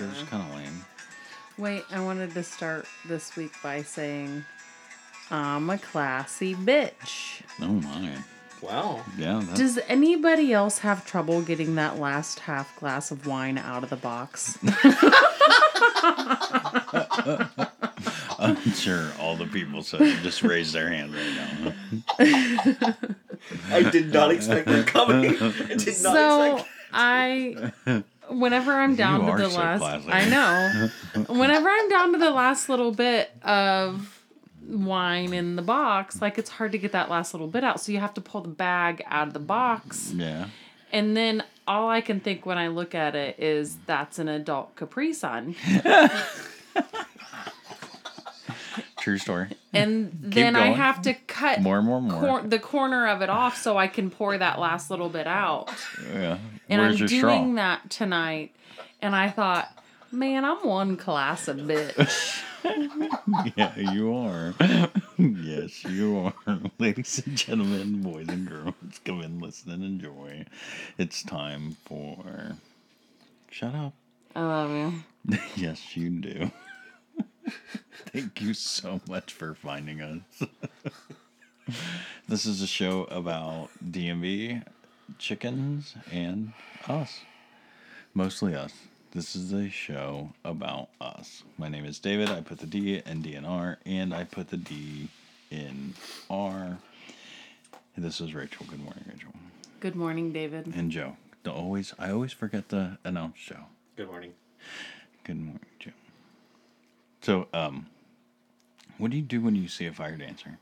know. Like they're just Okay. kind of lame. Wait, I wanted to start this week by saying I'm a classy bitch. Oh my. Wow. Yeah. That's, Does anybody else have trouble getting that last half glass of wine out of the box? I'm sure all the people said just raise their hand right now. I did not expect that coming. I did not so expect. I whenever I'm down You to the so last. I know. whenever I'm down to the last little bit of wine in the box, like it's hard to get that last little bit out. So you have to pull the bag out of the box. Yeah. And then all I can think when I look at it is that's an adult Capri Sun. True story. And then I have to cut More, more, more. cor- the corner of it off so I can pour that last little bit out. Yeah. And Where's I'm doing straw? that tonight. And I thought, man, I'm one class of bitch. Yeah, you are. yes, you are. Ladies and gentlemen, boys and girls, come in, listen, and enjoy. It's time for. Shut up. I love you. yes, you do. Thank you so much for finding us. this is a show about DMB, chickens, and us. Mostly us. This is a show about us. My name is David. I put the D in DNR, and I put the D in R. This is Rachel. Good morning, Rachel. Good morning, David. And Joe. The always, I always forget to announce Joe. Good morning. Good morning, Joe. So, um, what do you do when you see a fire dancer?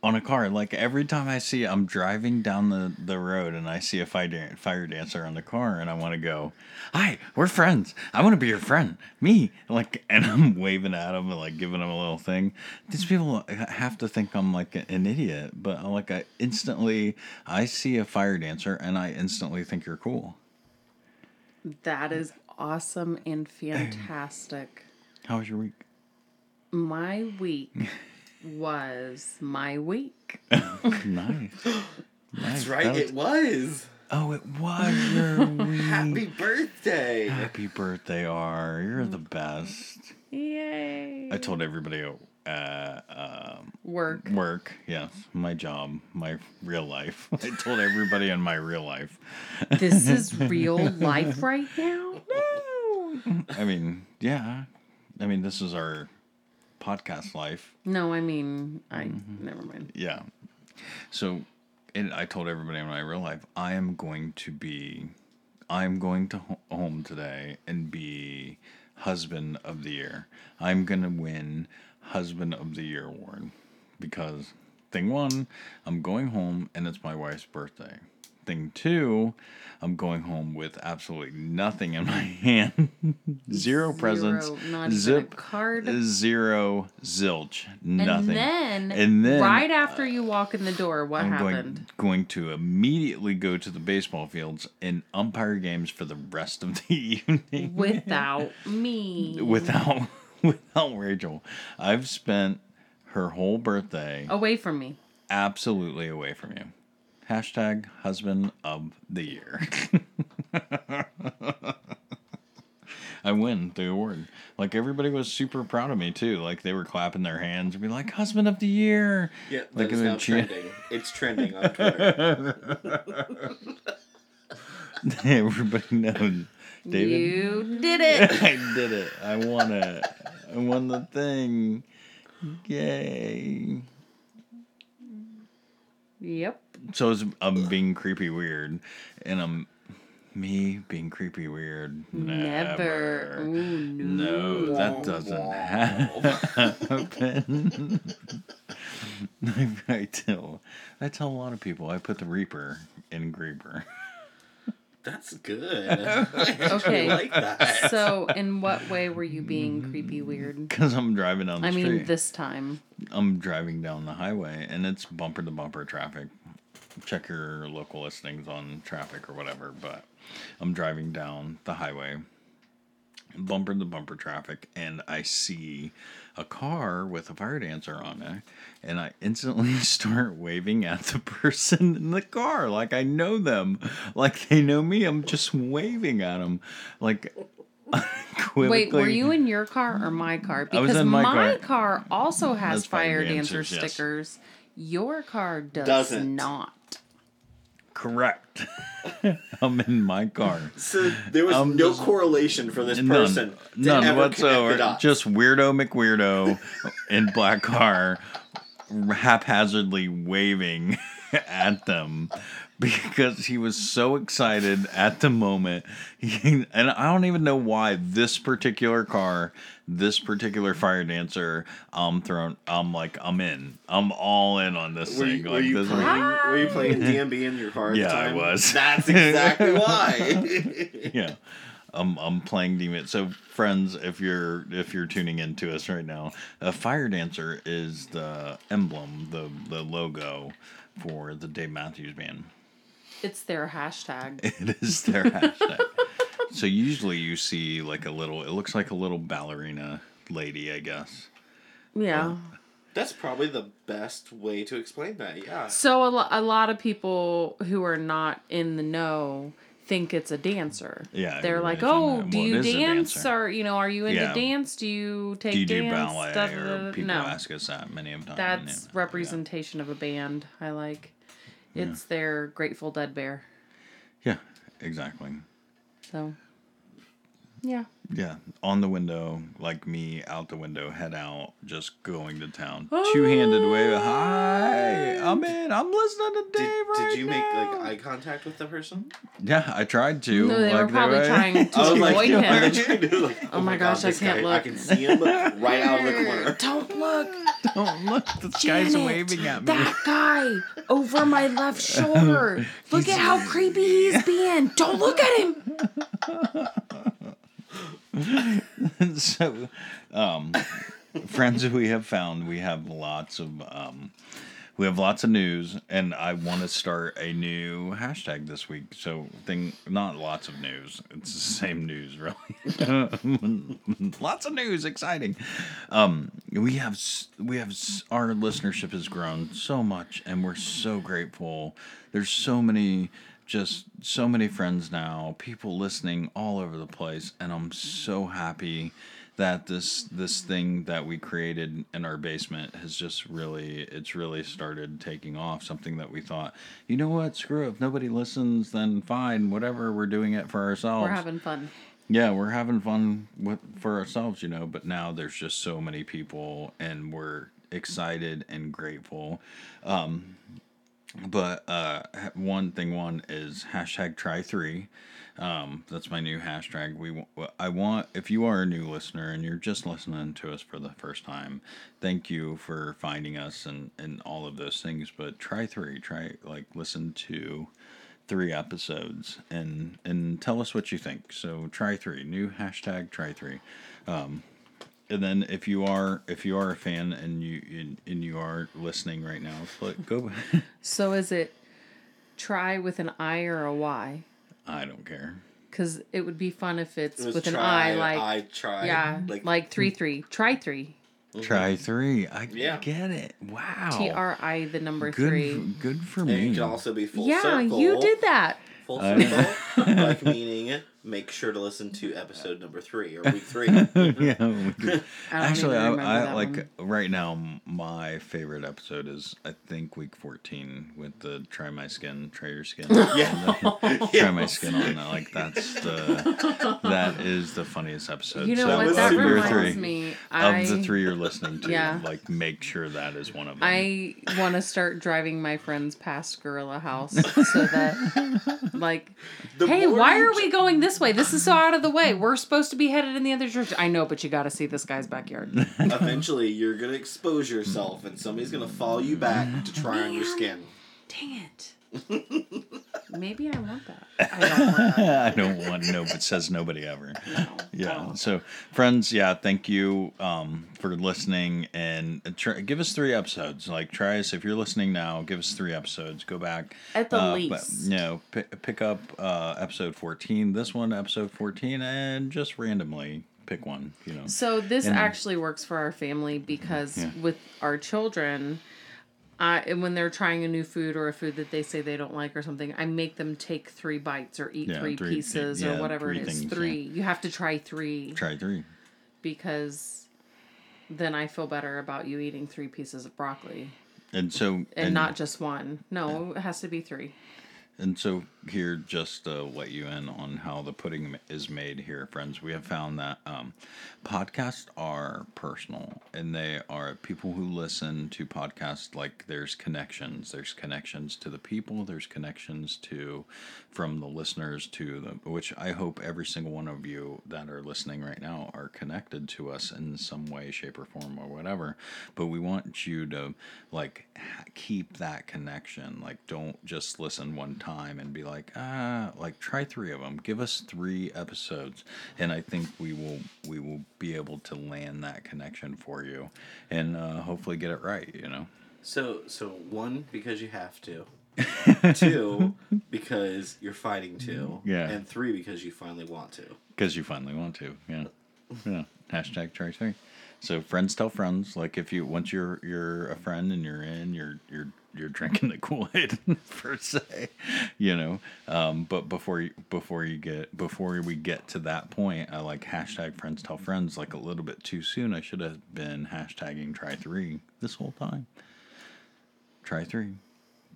On a car, like every time I see, I'm driving down the, the road and I see a fire, fire dancer on the car, and I want to go, "Hi, we're friends. I want to be your friend, me." Like, and I'm waving at them and like giving them a little thing. These people have to think I'm like an idiot, but like I instantly, I see a fire dancer and I instantly think you're cool. That is awesome and fantastic. How was your week? My week was my week. nice. That's right. It was. Oh, it was your week. Happy birthday. Happy birthday, R. You're the best. Yay. I told everybody uh, um, Work. work, yes, my job, my real life. I told everybody in my real life. This is real life right now? No. I mean, yeah. I mean, this is our podcast life. No, I mean, I Mm-hmm. never mind. Yeah. So, and I told everybody in my real life, I am going to be, I'm going to ho- home today and be husband of the year. I'm going to win husband of the year award because thing one, I'm going home and it's my wife's birthday. Thing two, I'm going home with absolutely nothing in my hand. Zero presents. Zero, a zip. card. Zero. Zilch. Nothing. And then, And then, right after you walk in the door, what I'm happened? going, going to immediately go to the baseball fields and umpire games for the rest of the evening Without me. without without Rachel. I've spent her whole birthday Away from me. absolutely away from you. Hashtag husband of the year. I win the award. Like everybody was super proud of me too. Like they were clapping their hands and be like, "Husband of the year!" Yeah, Like that is now cheer- trending. It's trending on Twitter. Everybody knows. David, You did it. I did it. I won it. I won the thing. Yay. yep. So it's, I'm being creepy weird, and I'm me being creepy weird. Never. Ooh, no. No, that doesn't happen. I, I tell, I tell a lot of people I put the Reaper in Creeper. That's good. I Okay. like that. So, in what way were you being creepy weird? Because I'm driving down the I street. mean, this time. I'm driving down the highway and it's bumper to bumper traffic. Check your local listings on traffic or whatever, but I'm driving down the highway bumper to bumper traffic, and I see a car with a fire dancer on it, and I instantly start waving at the person in the car like I know them, like they know me. I'm just waving at them, like. Wait, were you in your car or my car? I was Because in my my, car. car. also has That's fire fire dancer dancers, yes. stickers. Your car does Doesn't. not. Correct. I'm in my car. So there was Um, no just- correlation for this None, person. to none the whatsoever. Just weirdo McWeirdo in black car, haphazardly waving at them because he was so excited at the moment. He, and I don't even know why this particular car, this particular fire dancer, I'm thrown. I'm like, I'm in. I'm all in on this Were thing. you, were, like you this. playing, were you playing DMB in your car Yeah, I was. That's exactly why. yeah. I'm I'm playing demon. So friends, if you're if you're tuning in to us right now, a fire dancer is the emblem, the the logo for the Dave Matthews Band. It's their hashtag. It is their hashtag. so usually you see like a little. It looks like a little ballerina lady, I guess. Yeah. Uh, that's probably the best way to explain that. Yeah. So a, lo- a lot of people who are not in the know think it's a dancer. Yeah, They're like, "Oh, that. do Well, you dance? Or you know, are you into Yeah. dance? Do you take Do you do dance?" ballet? Da- da- da- Or people no, ask us that many of times. that's yeah. representation of a band. I like. It's their Grateful Dead bear. Yeah, exactly. So. Yeah. Yeah, on the window, like me, out the window, head out, just going to town. Two handed oh. wave. Hi, I'm in. I'm listening to Dave Did, right did you make like eye contact with the person? Yeah, I tried to. No, they were like, probably were- trying to I was like, avoid him. they trying to, like, Oh, oh my gosh, I can't guy, I can see him right out of the corner. Don't look. Don't look, this guy's waving at me. That guy over my left shoulder. Look at how creepy he's being. Don't look at him. so, um, friends, we have found we have lots of um, we have lots of news, and I want to start a new hashtag this week. So, thing not lots of news. It's the same news, really. lots of news, exciting. Um, we have we have our listenership has grown so much, and we're so grateful. There's so many just so many friends now, people listening all over the place, and I'm so happy that this this thing that we created in our basement has just really it's really started taking off. Something that we thought, you know what, screw it, if nobody listens, then fine, whatever, we're doing it for ourselves. We're having fun. Yeah, we're having fun with for ourselves, you know. But now there's just so many people, and we're excited and grateful. Um, but uh, one thing, one is hashtag try three. Um, that's my new hashtag. We I want if you are a new listener and you're just listening to us for the first time, thank you for finding us and and all of those things. But try three. Try like listen to three episodes and and tell us what you think. So try three. New hashtag try three. Um, and then if you are if you are a fan and you and, and you are listening right now, but go. So is it try with an I or a Y? I don't care. Because it would be fun if it's It was with an try, I, like I try. yeah, like, three hmm. three. Try three. Try mm-hmm. three. I Yeah. get it. Wow. T R I the number Good. three. f- Good for And me. it can also be full yeah, circle. Yeah, you did that. Full I- circle, like meaning make sure to listen to episode number three or week three. yeah. we I Actually, I, I like one. right now. My favorite episode is I think week fourteen with the try my skin, try your skin. yeah. try my skin on that. Like that's the that is the funniest episode. You know so what that of reminds three, me. I of the three you're listening to, Yeah. like make sure that is one of them. I want to start driving my friends past Gorilla House so that, like, The hey, why are we going this way? This is so out of the way. We're supposed to be headed in the other direction. I know, but you got to see this guy's backyard. Eventually, you're gonna expose yourself, and somebody's gonna follow you back to try on your skin. Dang it. Maybe I want that. I don't want that. I don't want no, but says nobody ever. No. Yeah. So, friends, yeah, thank you um, for listening and try, give us three episodes. Like, try us if you're listening now. Give us three episodes. Go back At the uh, but, least. you know, pick, pick up uh, episode 14. This one, episode 14, and just randomly pick one. You know. So this And- actually works for our family because Yeah. with our children, I and when they're trying a new food or a food that they say they don't like or something, I make them take three bites or eat Yeah, three, three- pieces yeah, or whatever it three yeah. three. You have to try three Try three. because then I feel better about you eating three pieces of broccoli And so and, not just one. No, it has to be three. And so here, just to let you in on how the pudding is made here, friends, we have found that um, podcasts are personal, and they are people who listen to podcasts. Like there's connections. There's connections to the people. There's connections to from the listeners to the which I hope every single one of you that are listening right now are connected to us in some way, shape, or form, or whatever. But we want you to like keep that connection. Like don't just listen one time and be like ah like try three of them give us three episodes and i think we will we will be able to land that connection for you and uh, hopefully get it right you know So so one because you have to. Two because you're fighting to. Yeah. And three because you finally want to. because you finally want to yeah yeah hashtag try three so friends tell friends like if you once you're you're a friend and you're in you're you're you're drinking the kool-aid per se you know? Um but before you before you get before we get to that point i like hashtag friends tell friends like a little bit too soon. I should have been hashtagging try three this whole time. Try three.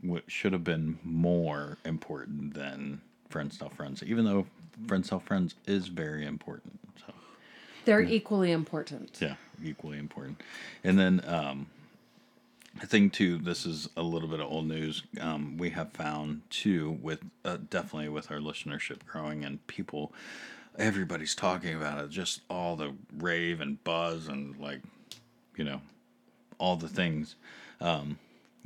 What should have been more important than friends tell friends even though friends tell friends is very important so. They're equally important. yeah equally important. And then um I think too this is a little bit of old news. Um we have found too with uh, definitely with our listenership growing and people everybody's talking about it just all the rave and buzz and like you know all the things. Um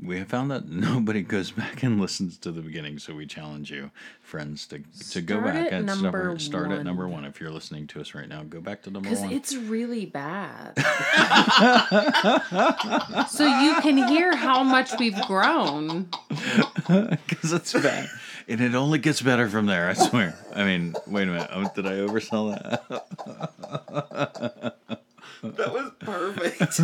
we have found that nobody goes back and listens to the beginning, so we challenge you, friends, to to go Start back at and number start, start at one. number one. If you're listening to us right now, go back to number Because one. it's really bad. so you can hear how much we've grown. Because it's bad. and it only gets better from there, I swear. I mean, wait a minute. Oh, did I oversell that? That was perfect.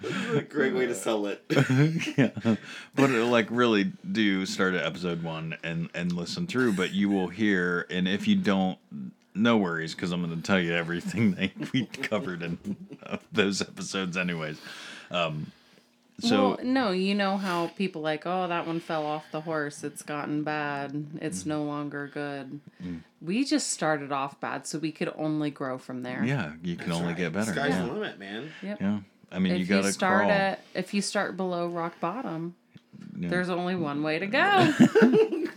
This is a great way to sell it. yeah. But it, like really do start at episode one and, and listen through, but you will hear, and if you don't, no worries, because I'm going to tell you everything that we covered in uh, those episodes, anyways. Um, so well, no, you know how people like, oh, that one fell off the horse. It's gotten bad. It's no longer good. Mm. We just started off bad, so we could only grow from there. yeah, you can That's only right. get better. Sky's Yeah. the limit, man. Yep. yeah. I mean, If you you, got to start crawl. at, if you start below rock bottom, Yeah. there's only one way to go.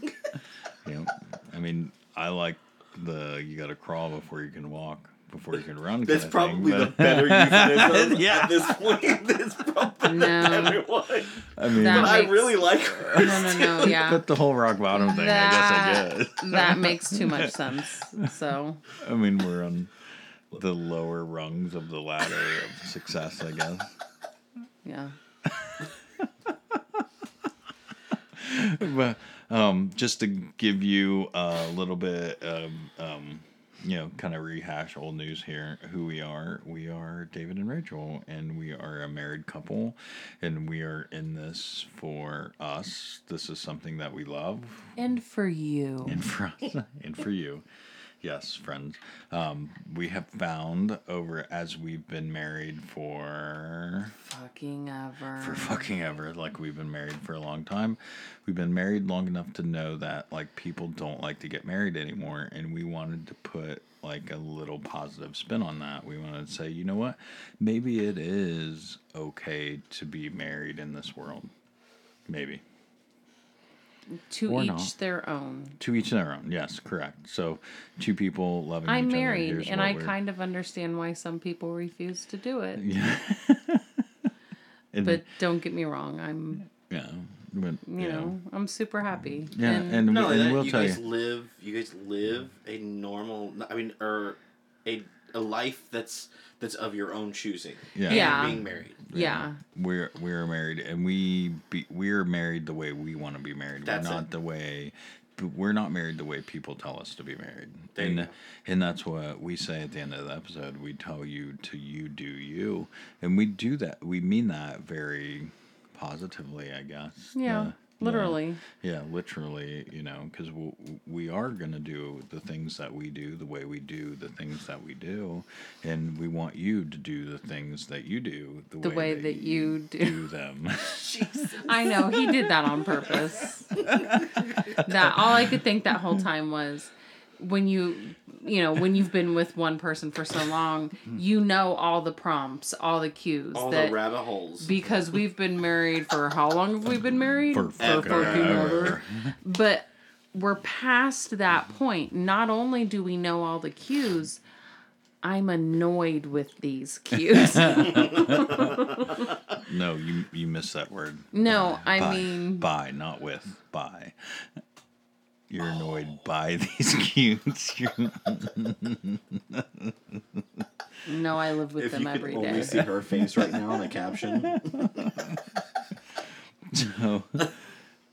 Yeah. I mean, I like the you got to crawl before you can walk, before you can run. That's probably thing, the but- better euphemism Yeah. at this point. That's probably No. the better one. I mean, That But I really like her. no, no, no. Yeah. but the whole rock bottom thing, I guess I get. that makes too much sense. So I mean, we're on the lower rungs of the ladder of success, I guess. yeah. but um, just to give you a little bit of, um, you know, kind of rehash old news here, who we are. We are David and Rachel, and we are a married couple, and we are in this for us. This is something that we love, And for you. and for us, and for you. Yes, friends. Um, we have found over as we've been married for Fucking ever. for fucking ever. Like we've been married for a long time. We've been married long enough to know that like people don't like to get married anymore, and we wanted to put like a little positive spin on that. We wanted to say, you know what? Maybe it is okay to be married in this world. Maybe. To or each not. their own. To each their own. Yes, correct. So two people loving I'm each married, Here's and I we're- kind of understand why some people refuse to do it. Yeah. and, But don't get me wrong, I'm, yeah, but you you know, I'm super happy. yeah, And, and, Not only and that, we'll you tell guys you. live. You guys live a normal. I mean, or a a life that's that's of your own choosing. Yeah. Yeah. Being married. Yeah, we're we're married and we be we're married the way we want to be married That's we're not it. the way we're not married the way people tell us to be married. There and and that's what we say at the end of the episode. We tell you to you do you, and we do that. We mean that very positively, I guess. Yeah, The- literally. yeah, literally, you know, because we, we are going to do the things that we do the way we do the things that we do. And we want you to do the things that you do the, The way that you do. them. I know he did that on purpose. that all I could think that whole time was when you you know when you've been with one person for so long, you know all the prompts, all the cues All that the rabbit holes. because we've been married for how long have we been married? For fucking forever. ever. But we're past that point. Not only do we know all the cues, I'm annoyed with these cues. no, you you missed that word. no, I By. mean by, not with, by. You're annoyed by these cues. You're- no, I live with if them you could every only see her face right now in the caption. So,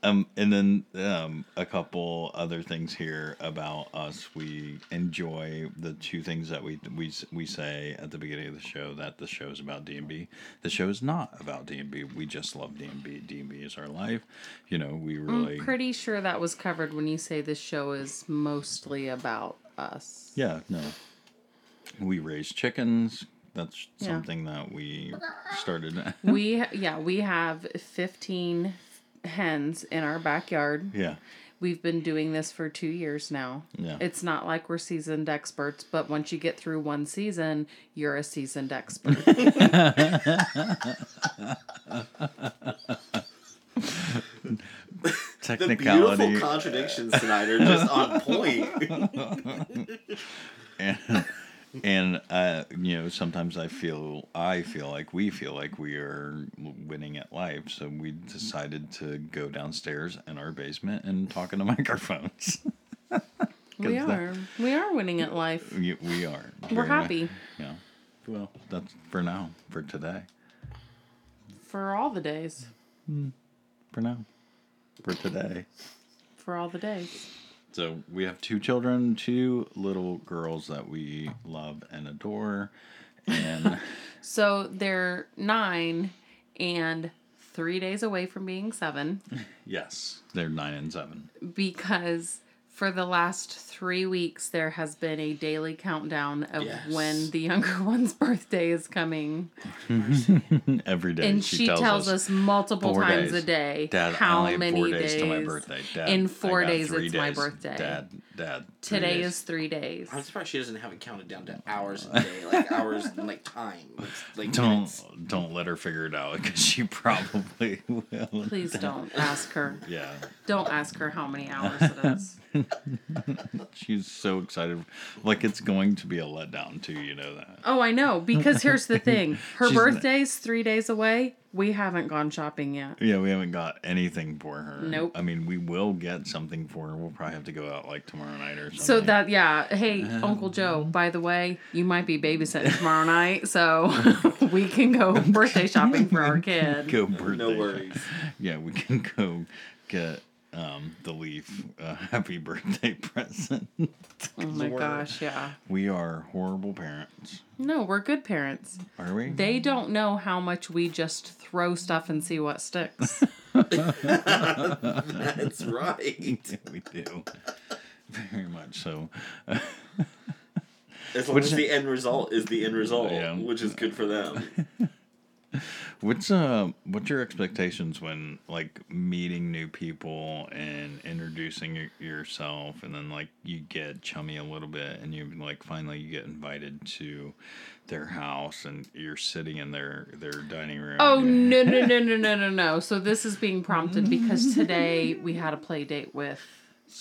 um, and then um, a couple other things here about us. We enjoy the two things that we we we say at the beginning of the show that the show is about D and B. The show is not about D and B. We just love D and B. D and B is our life. You know, we really I'm pretty sure that was covered when you say this show is mostly about us. yeah no. We raise chickens. That's Yeah. something that we started. We yeah, we have 15 hens in our backyard. yeah. We've been doing this for 2 years now. Yeah. It's not like we're seasoned experts, but once you get through one season, you're a seasoned expert. the Technicality. beautiful contradictions tonight are just on point. and and uh, you know sometimes I feel I feel like we feel like we are winning at life, so we decided to go downstairs in our basement and talk into microphones. we 'Cause that- are. We are winning at life. we, we are. We're happy much. Yeah. Well, that's for now. For today. for all the days. For now. For today. For all the days. So we have two children, two little girls that we love and adore, and So they're 9 and 3 days away from being 7. yes, they're nine and seven. because for the last three weeks there has been a daily countdown of Yes. when the younger one's birthday is coming Every day, and she, tells, us, multiple times days. a day Dad, how I only have many four days, days to my birthday. Dad, in four days three it's my birthday. Dad, Dad. today days. is three days I'm surprised she doesn't have it counted down to hours a day, like hours and like time, like, like Don't minutes. don't let her figure it out because she probably will. please don't ask her Yeah, don't ask her how many hours it is she's so excited, like it's going to be a letdown too. You know that. oh i know because here's the thing her She's- birthday's three days away we haven't gone shopping yet Yeah, we haven't got anything for her. Nope. I mean, we will get something for her. We'll probably have to go out like tomorrow night or something. So that yeah, hey Uncle Joe, by the way, you might be babysitting tomorrow night, so we can go birthday shopping for our kid. go birthday. No worries. Yeah, we can go get um, the leaf a happy birthday present. Oh my gosh, yeah. we are horrible parents, No, we're good parents. are we? They don't know how much we just throw stuff and see what sticks. That's right. we do. Very much so. As long Which- as the end result is the end result, Yeah. which is good for them. What's uh what's your expectations when like meeting new people and introducing y- yourself and then like you get chummy a little bit and you like finally you get invited to their house and you're sitting in their their dining room. oh no no no no no no no. So this is being prompted because today we had a play date with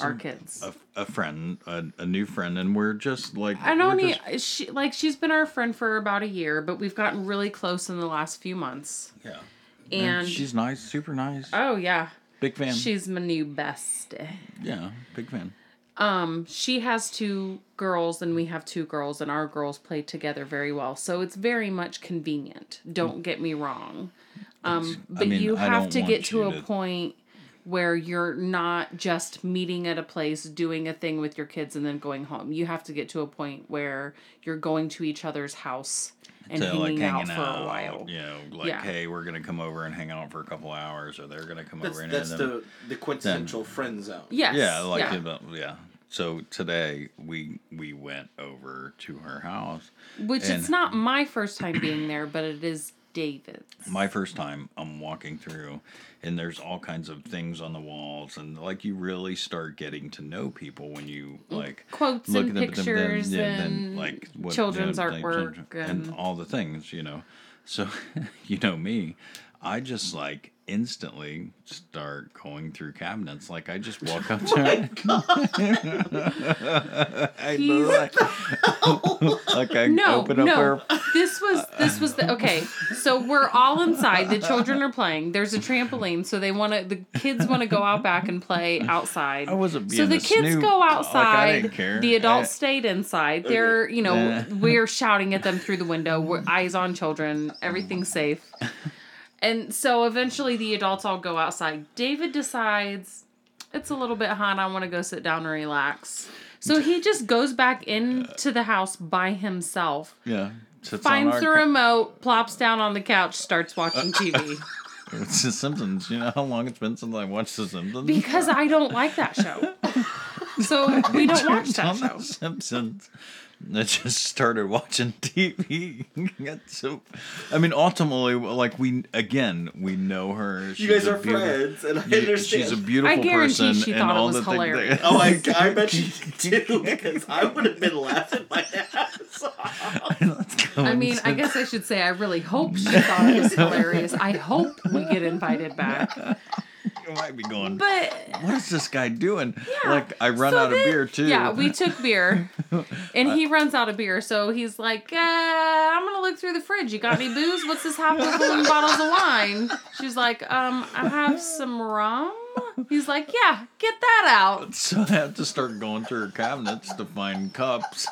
our kids. a, a friend, a, a new friend, and we're just like I don't need just- she like she's been our friend for about a year, but we've gotten really close in the last few months. yeah, And she's nice, super nice, oh yeah, big fan. she's my new bestie. yeah, big fan. Um, she has two girls and we have two girls, and our girls play together very well. So it's very much convenient. Don't get me wrong. Um, but mean, you have to get to you a to- point where you're not just meeting at a place, doing a thing with your kids, and then going home. You have to get to a point where you're going to each other's house and to hanging, like out hanging for out, a while. you know, like Yeah. hey, we're gonna come over and hang out for a couple hours, or they're gonna come That's, over and that's then, the the quintessential friend zone. Yes. yeah, like yeah. yeah. yeah. So today we we went over to her house. Which it's not my first time being there, but it is David's. My first time, I'm walking through, and there's all kinds of things on the walls, and like you really start getting to know people when you mm, like Quotes look and at them, them, pictures and then, like what, children's you know, artwork and, and- all the things, you know. So, you know me, I just like instantly start going through cabinets. Like I just walk up to I know, like, like I No, open up no. her This was this was the okay. So we're all inside. The children are playing. There's a trampoline, so they want to. The kids want to go out back and play outside. I wasn't So being the a kids snoop. go Like, I outside. didn't care. The adults I- stayed inside. They're you know Yeah. we're shouting at them through the window. We're eyes on children. Everything's safe. And so eventually the adults all go outside. David decides it's a little bit hot. I want to go sit down and relax. So he just goes back into the house by himself Yeah. Finds the remote, plops down on the couch, starts watching TV. It's The Simpsons. You know how long it's been since I watched The Simpsons? because I don't like that show. So we don't watch that show. The Simpsons. I just started watching TV. So, I mean, ultimately, like we again, we know her. You She's guys a are beautiful- friends, and I you- understand. She's a beautiful I guarantee person. she and thought it was the things hilarious. Oh, I, I bet she did too, because I would have been laughing my ass off. I mean, I guess I should say I really hope she thought it was hilarious. I hope we get invited back. You might be going. But what is this guy doing? Yeah. Like I run So out of beer too. Yeah, we took beer, and he runs out of beer. So he's like, uh, "I'm gonna look through the fridge. You got any booze? What's this half of bottles of wine?" She's like, "Um, I have some rum." He's like, "Yeah, get that out." So I have to start going through her cabinets to find cups.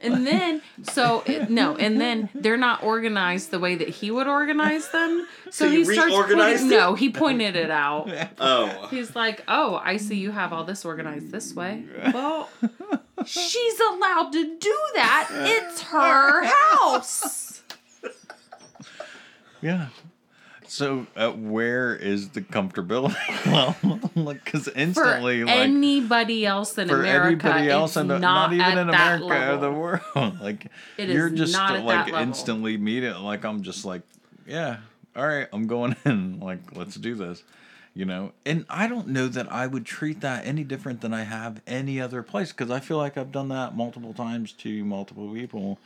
And then, so it- no, and then they're not organized the way that he would organize them. So, So he you starts pointing. No, he pointed it out. Oh. He's like, "Oh, I see you have all this organized this way." Well, she's allowed to do that. It's her house. yeah. So uh, where is the comfortability like, because For instantly, like anybody else in for America, everybody else, in the, not, not, even in America or the world, like It you're just like instantly meeting. Like I'm just like, yeah, all right, I'm going in. Like, let's do this. You know, and I don't know that I would treat that any different than I have any other place because I feel like I've done that multiple times to multiple people.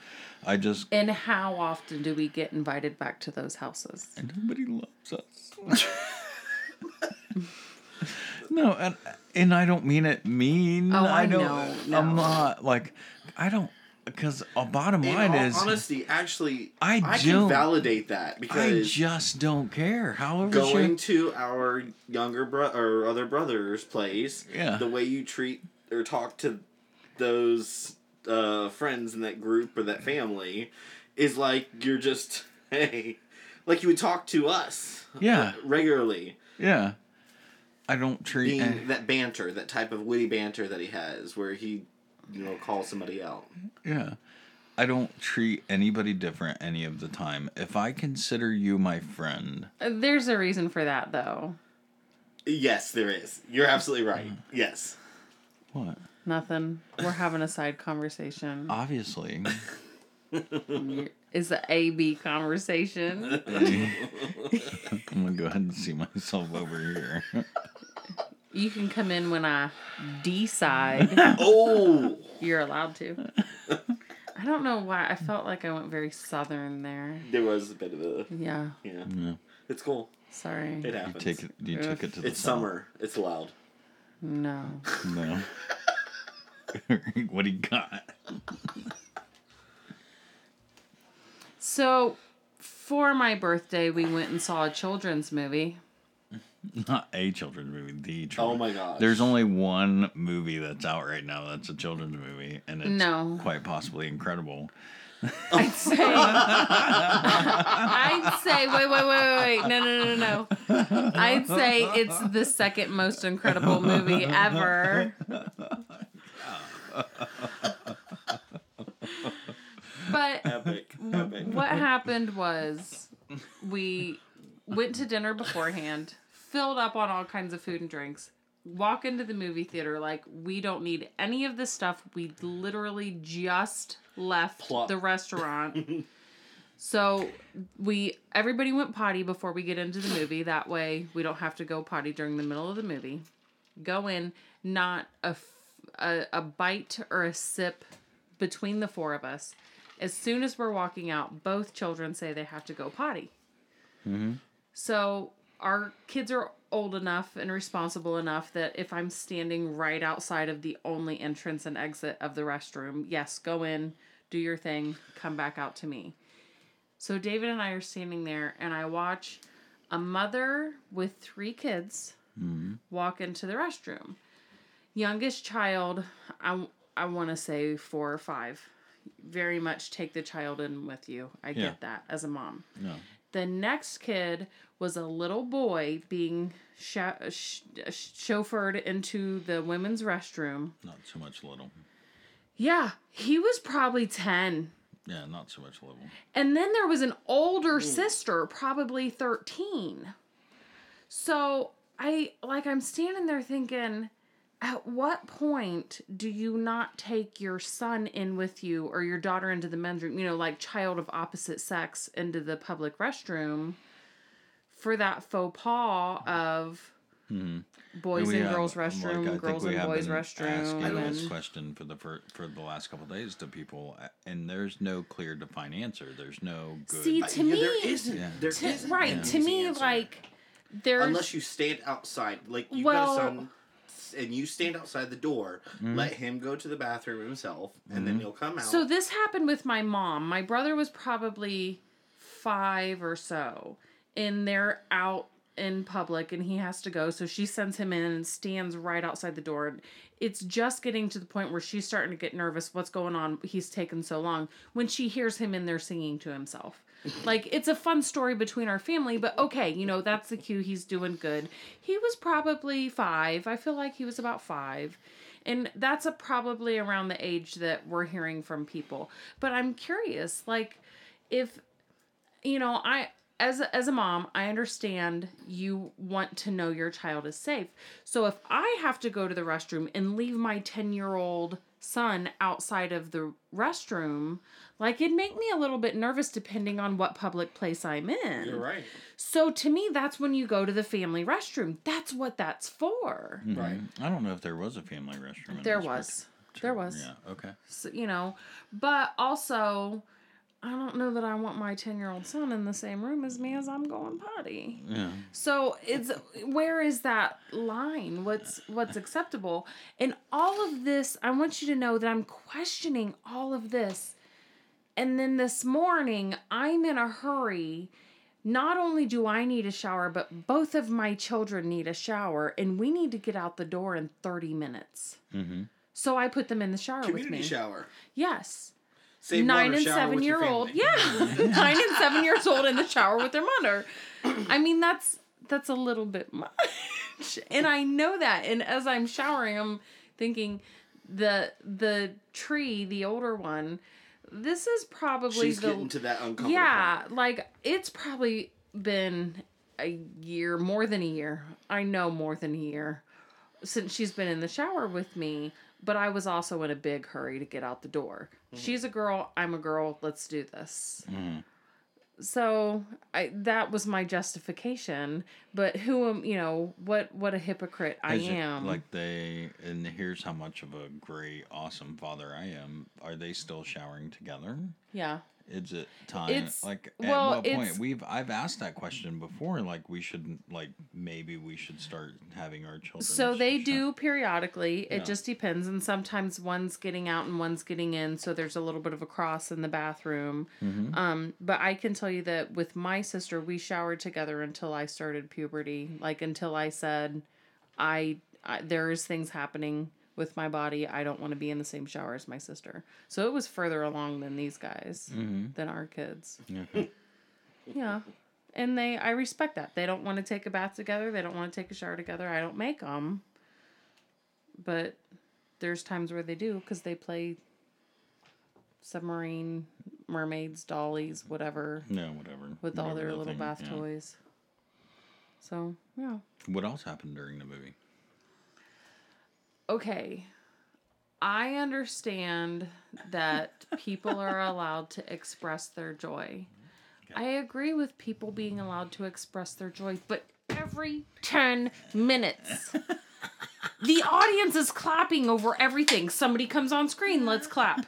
I just And how often do we get invited back to those houses? and nobody loves us. no, and and I don't mean it mean. Oh, I don't. know, no. I'm not like I don't because a bottom In line all is honesty, actually, I I, can don't- validate that I because just don't care. However, going she, to our younger bro or other brother's place, Yeah. the way you treat or talk to those uh, friends in that group or that family is like you're just hey, like you would talk to us, Yeah. regularly. yeah, I don't treat. Being eh, that banter, that type of witty banter that he has, where he, you know, calls somebody out. Yeah. I don't treat anybody different any of the time. If I consider you my friend, Uh, There's a reason for that, though. Yes, there is. You're absolutely right. Mm. Yes. what? Nothing. We're having a side conversation. Obviously. It's a A B conversation. I'm gonna go ahead and see myself over here. You can come in when I decide Oh. you're allowed to. I don't know why. I felt like I went very southern there. There was a bit of a Yeah. yeah. Yeah. It's cool. Sorry. It You happens. take it. You took it to the. It's south. summer. It's loud. No. No. what he got? So, for my birthday, we went and saw a children's movie. Not a children's movie. The Oh my gosh. There's only one movie that's out right now that's a children's movie, and it's No. quite possibly incredible. I'd say I'd say wait wait wait wait wait no no no no no I'd say it's the second most incredible movie ever. But Epic. Epic. what happened was we went to dinner beforehand, filled up on all kinds of food and drinks, walk into the movie theater like we don't need any of this stuff. We literally just left Plop. the restaurant. so we everybody went potty before we get into the movie. That way we don't have to go potty during the middle of the movie. Go in, not a, a, a bite or a sip between the four of us. As soon as we're walking out, both children say they have to go potty. Mm-hmm. So our kids are old enough and responsible enough that if I'm standing right outside of the only entrance and exit of the restroom, yes, go in, do your thing, come back out to me. So David and I are standing there, and I watch a mother with three kids mm-hmm. walk into the restroom. Youngest child, I, I want to say four or five. Very much take the child in with you. I Yeah. get that as a mom. No. The next kid was a little boy being sho- sh- chauffeured into the women's restroom. Not so much little. Yeah, he was probably 10. Yeah, not so much little. And then there was an older sister, probably 13. So I, like, I'm standing there thinking, at what point do you not take your son in with you or your daughter into the men's room, you know, like child of opposite sex into the public restroom for that faux pas of boys We and have- girls like, restroom, I think girls we and have boys been restroom, Asking and this question for the for, for the last couple of days to people, uh, and there's no clear defined answer. There's no good. See, to yeah, me, there isn't. Yeah. There to, isn't right an to me answer. like there's unless you stand outside, like you Well- got a son, and you stand outside the door, Mm-hmm. let him go to the bathroom himself, and then he'll come out. So this happened with my mom. My brother was probably five or so, and they're out in public, and he has to go. So she sends him in and stands right outside the door. It's just getting to the point where she's starting to get nervous. What's going on? He's taken so long. When she hears him in there singing to himself. Like it's a fun story between our family, but okay, you know, that's the cue. He's doing good. He was probably five. I feel like he was about five. And that's a probably around the age that we're hearing from people. But I'm curious, like, if you know, I as a, as a mom, I understand you want to know your child is safe. So if I have to go to the restroom and leave my 10-year-old son outside of the restroom, like it'd make me a little bit nervous depending on what public place I'm in. you're right. So to me that's when you go to the family restroom. That's what that's for. Mm-hmm. Right. I don't know if there was a family restroom. In There this was. particular- There was. Yeah. Okay. So, you know, but also I don't know that I want my 10 year old son in the same room as me as I'm going potty. Yeah. So it's where is that line? What's what's acceptable? And all of this, I want you to know that I'm questioning all of this. And then this morning, I'm in a hurry. Not only do I need a shower, but both of my children need a shower, and we need to get out the door in 30 minutes. Mm-hmm. So I put them in the shower with me. shower. Yes Save nine water and seven year old family. yeah nine and seven years old in the shower with their mother i mean that's that's a little bit much and i know that and as i'm showering i'm thinking the the tree the older one this is probably She's the getting to that uncomfortable. yeah like it's probably been a year more than a year. I know more than a year since she's been in the shower with me but i was also in a big hurry to get out the door. Mm-hmm. She's a girl i'm a girl let's do this mm-hmm. So i that was my justification but who am you know what what a hypocrite i Is it am like they, and here's how much of a great, awesome father I am. Are they still showering together? yeah Is it time? It's- like at well, what point? We've I've asked that question before. Like we should like maybe we should start having our children. So they do periodically. It Yeah. just depends, and sometimes one's getting out and one's getting in, so there's a little bit of a cross in the bathroom. Mm-hmm. Um, but I can tell you that with my sister, we showered together until I started puberty. Like until I said, I, I there is things happening with my body. I don't want to be in the same shower as my sister. So it was further along than these guys, mm-hmm. than our kids. Okay. Yeah. And they, I respect that. They don't want to take a bath together. They don't want to take a shower together. I don't make them. But there's times where they do because they play submarine, mermaids, dollies, whatever, No, whatever. with all Whatever their little thing- bath yeah. toys. So, yeah. What else happened during the movie? Okay. I understand that people are allowed to express their joy. I agree with people being allowed to express their joy, but every 10 minutes, the audience is clapping over everything. Somebody comes on screen, let's clap.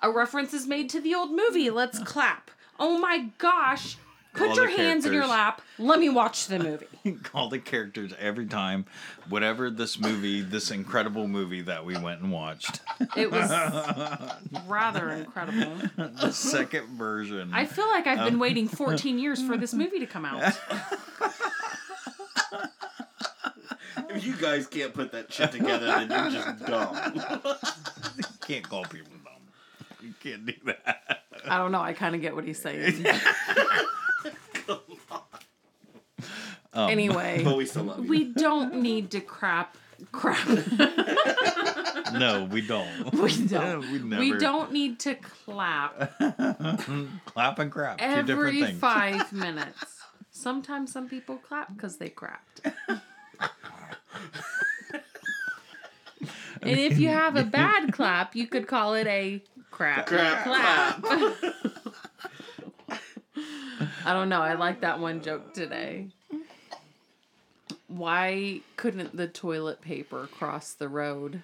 A reference is made to the old movie, let's clap. Oh my gosh. Put your hands in your lap. Let me watch the movie. all the characters every time, whatever this movie, this incredible movie that we went and watched, It was rather incredible. the second version. I feel like I've been waiting 14 years for this movie to come out. If you guys can't put that shit together, then you're just dumb. can't call people dumb. You can't do that. I don't know. I kind of get what he's saying. Um, anyway, But we still love you. we don't need to crap. Crap. No, we don't. We don't. we never We don't need to clap clap and crap. Two every different things. five minutes. Sometimes some people clap because they crapped. and if you have a bad clap, you could call it a crap, Crap, clap. I don't know. I like that one joke today. Why couldn't the toilet paper cross the road?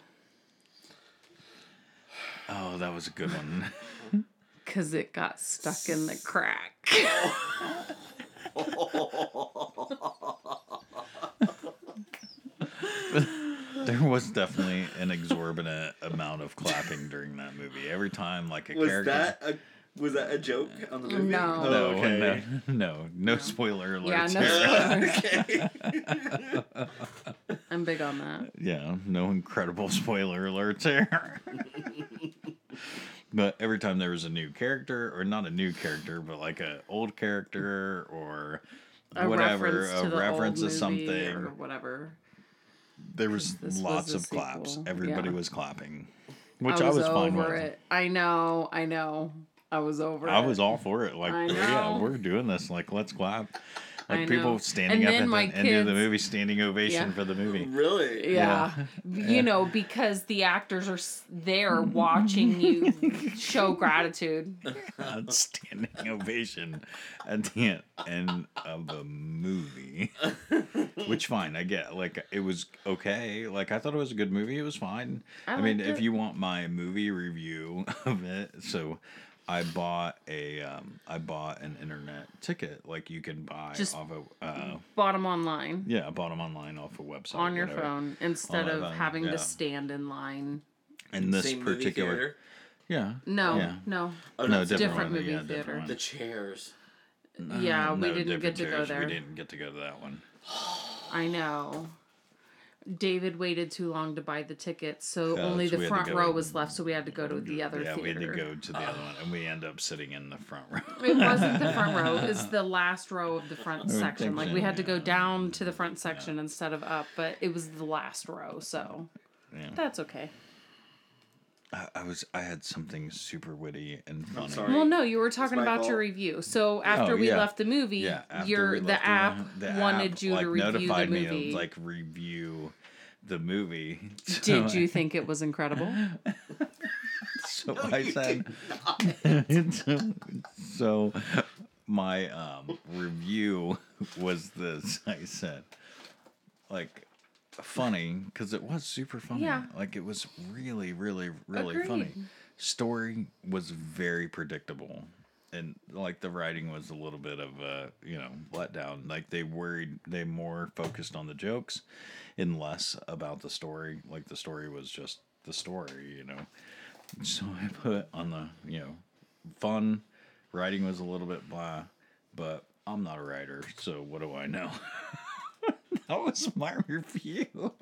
Oh, that was a good one. Because it got stuck in the crack. There was definitely an exorbitant amount of clapping during that movie. Every time, like a Was character. that a was that a joke on the movie? No. Oh, no, okay. no, no, no spoiler alert. Yeah, no here. okay. I'm big on that. Yeah, no incredible spoiler alerts here. but every time there was a new character, or not a new character, but like a old character or A whatever, reference a the reference old to something, or whatever. there was This was lots a of claps. Everybody yeah. was clapping, which I I was, was, fine over with. it. I know, I know. I was over I it. was all for it. Like, yeah, we're doing this. Like, let's clap. I Like know. people standing And up at my the end of the movie, standing ovation Yeah. for the movie. Really? Yeah. You know, because the actors are there watching you show gratitude. standing ovation at the end of a movie. Which fine, I get. Like it was okay. Like I thought it was a good movie. It was fine. I I, mean, liked if you want my movie review of it, so I bought a um I bought an internet ticket like you can buy Just- off of uh Bottom online yeah, I bought them online off a website on your whatever. phone instead On of phone, having yeah. to stand in line. And this Same movie particular theater? yeah No, yeah. no. Oh, No, it's different, different one, movie yeah, theater. different The chairs. yeah, we No, didn't get different to go chairs. there. We didn't get to go to that one. I know. David waited too long to buy the tickets, so uh, Yeah, only so the we had to front row was left, so we had to go to the other yeah, we had to go to the other one, and we end up sitting in the front row. It wasn't the front row; it's the last row of the front section. Like we had to go down to the front section instead of up, but it was the last row, so Yeah. that's okay. I, I was I had something super witty and funny. sorry. Well, no, you were talking my about your review. So after Oh, we yeah. left the movie, Yeah, after your we the app the wanted app, you like, to review the notified me movie. to like review the movie. Did you think it was incredible? So I said. so my um, review was this. I said, like, funny because it was super funny. Yeah. Like it was really, really, really funny. Story was very predictable. And like the writing was a little bit of a you know letdown. Like they worried, they more focused on the jokes, and less about the story. Like the story was just the story, you know. So I put on the, you know, fun. Writing was a little bit blah, but I'm not a writer, so what do I know? that was my review.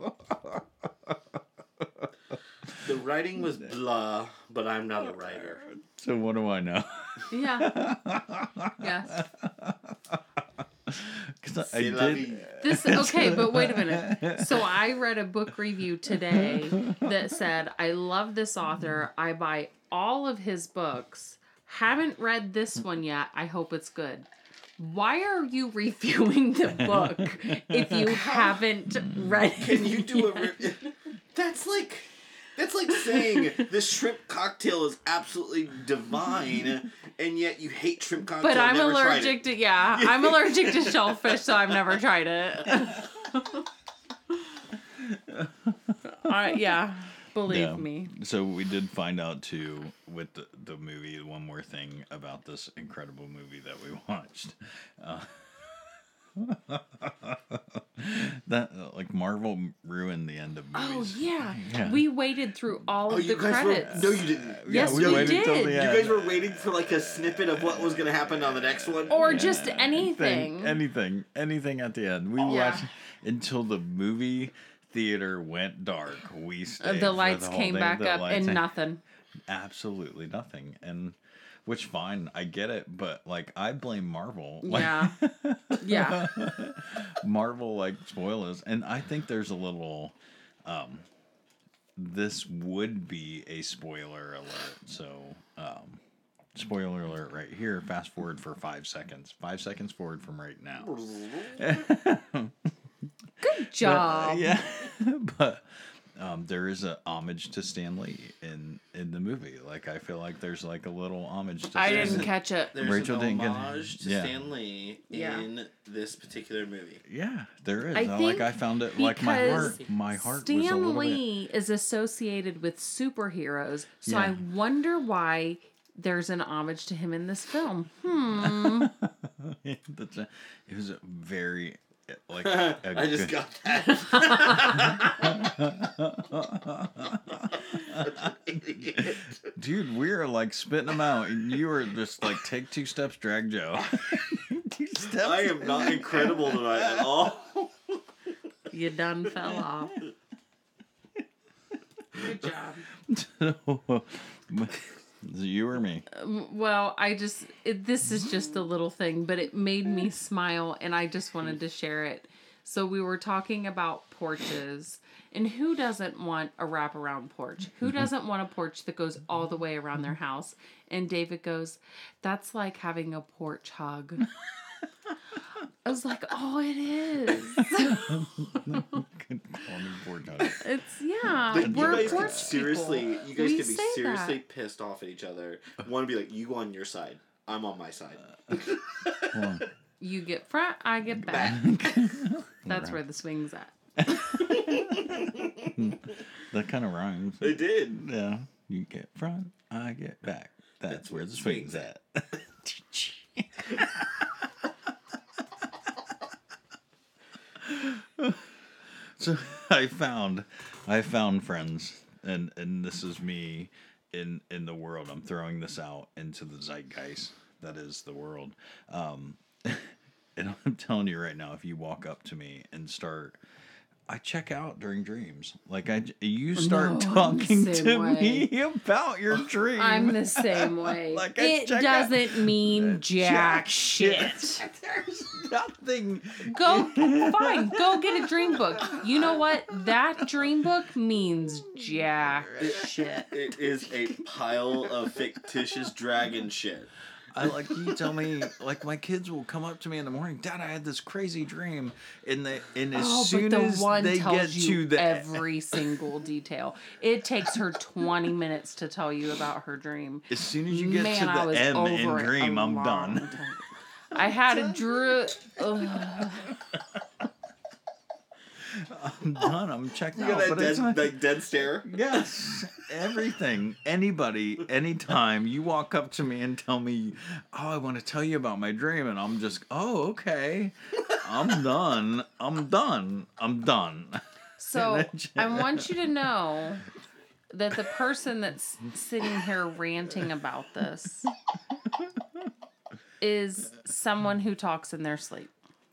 The writing was blah, but I'm not a writer. So what do I know? Yeah. yes. Because I, I did. This okay, but wait a minute. So I read a book review today that said, "I love this author. I buy all of his books. Haven't read this one yet. I hope it's good." Why are you reviewing the book if you haven't read it? Can you do a? yet? Re- that's like, that's like saying this shrimp cocktail is absolutely divine, and yet you hate shrimp cocktail. But I'm never tried allergic it. to yeah, I'm allergic to shellfish, so I've never tried it. All right, yeah, believe Yeah. me. So we did find out too with the, the movie one more thing about this incredible movie that we watched. Uh, that like Marvel ruined the end of Oh movies. yeah. Yeah. we waited through all Oh, of you the credits. were no, you didn't. Yes, we we waited till did. the You You guys were waiting for like a snippet of what was gonna happen on the next one. or just Yeah, anything. anything, anything at the end. We Yeah. watched until the movie theater went dark. We Uh, stayed. the lights whole came thing. back The up and came- nothing. absolutely nothing and which fine i get it but like i blame marvel Like, Yeah. Yeah. marvel like spoilers and i think there's a little um this would be a spoiler alert so um spoiler alert right here fast forward for five seconds five seconds forward from right now Good job. yeah but um, there is a homage to Stan Lee in in the movie. Like I feel like there's like a little homage. to I Stan didn't Lee. catch it. There's Rachel an didn't get- homage to yeah. Stan Lee Yeah. in this particular movie. Yeah, there is. I I think like I found it like my heart. because My heart was a Stan little Lee is associated with superheroes, so I wonder why there's an homage to him in this film. Hmm. bit. That's a, it was a very like a I just good- got that. dude. We are like spitting them out, and you were just like take two steps, drag Joe. two steps. I am not incredible tonight at all. you done fell off. Good job. Is it you or me? Um, well, I just it, this is just a little thing, but it made me smile, and I just wanted to share it. So we were talking about porches, and who doesn't want a wraparound porch? Who mm-hmm. doesn't want a porch that goes all the way around their house? And David goes, "That's like having a porch hug." I was like, "Oh, it is. Good call me poor Joe. It's yeah. But you we're guys porch could seriously, people. you guys We could be say that. seriously pissed off at each other. One would be like, "You go on your side, I'm on my side." Hold. You get front, I get back. That's where the swing's at. That kind of rhymes. They did. Yeah. You get front, I get back. That's, where the swing's at. so I found I found friends and and this is me in in the world. I'm throwing this out into the zeitgeist that is the world. Um and I'm telling you right now if you walk up to me and start I check out during dreams. Like I, you start No, talking to way. me about your dream. I'm the same way. Like, it doesn't mean jack shit. There's nothing. Go fine. Go get a dream book. You know what? That dream book means jack shit. It is a pile of fictitious dragon shit. I like you tell me like my kids will come up to me in the morning, Dad, I had this crazy dream, and they and as Oh, soon the as one they tells get you to the every single detail. It takes her 20 minutes to tell you about her dream. as soon as you get Man, to the was M in over it a dream, I'm long done. Time. I had a drew. I'm done. I'm checked You out. got But that it's dead, not- like dead stare. Yes, everything. Anybody, anytime you walk up to me and tell me, "Oh, I want to tell you about my dream," and I'm just, "Oh, okay, I'm done. I'm done. I'm done." So I want you to know that the person that's sitting here ranting about this is someone who talks in their sleep.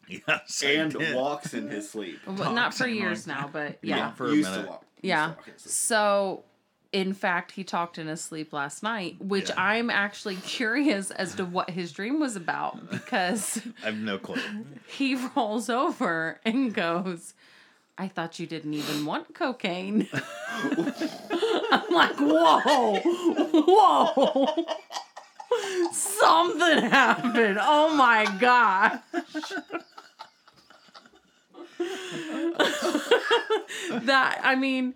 Yes, I And did. walks in his sleep. Well, not for years now, but Yeah, yeah. for a used minute. to walk. Yeah. walk in his sleep. So in fact, he talked in his sleep last night, which Yeah. I'm actually curious as to what his dream was about because I have no clue. he rolls over and goes, I thought you didn't even want cocaine. I'm like, whoa, whoa. Something happened. Oh my gosh. that, I mean,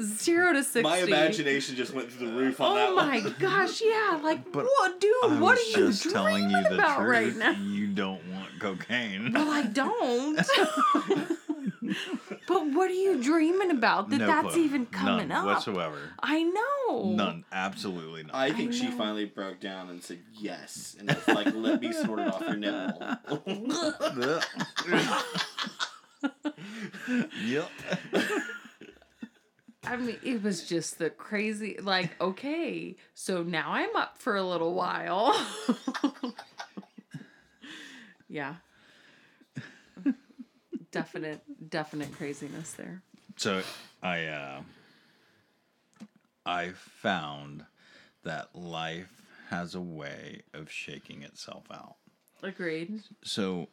zero to 60. My imagination just went through the roof on that Oh one. my gosh, yeah. Like, But what, dude? I what are you just telling dreaming you the about truth. right now? You don't want cocaine. Well, I don't. but what are you dreaming about that no that's clue. even coming None up? whatsoever. I know. None. Absolutely none. I think I she know. finally broke down and said yes, and was like, "Let me snort it off your nipple." yep. I mean, it was just the crazy. Like, okay, so now I'm up for a little while. yeah. Definite, definite craziness there. So I uh I found that life has a way of shaking itself out. Agreed. So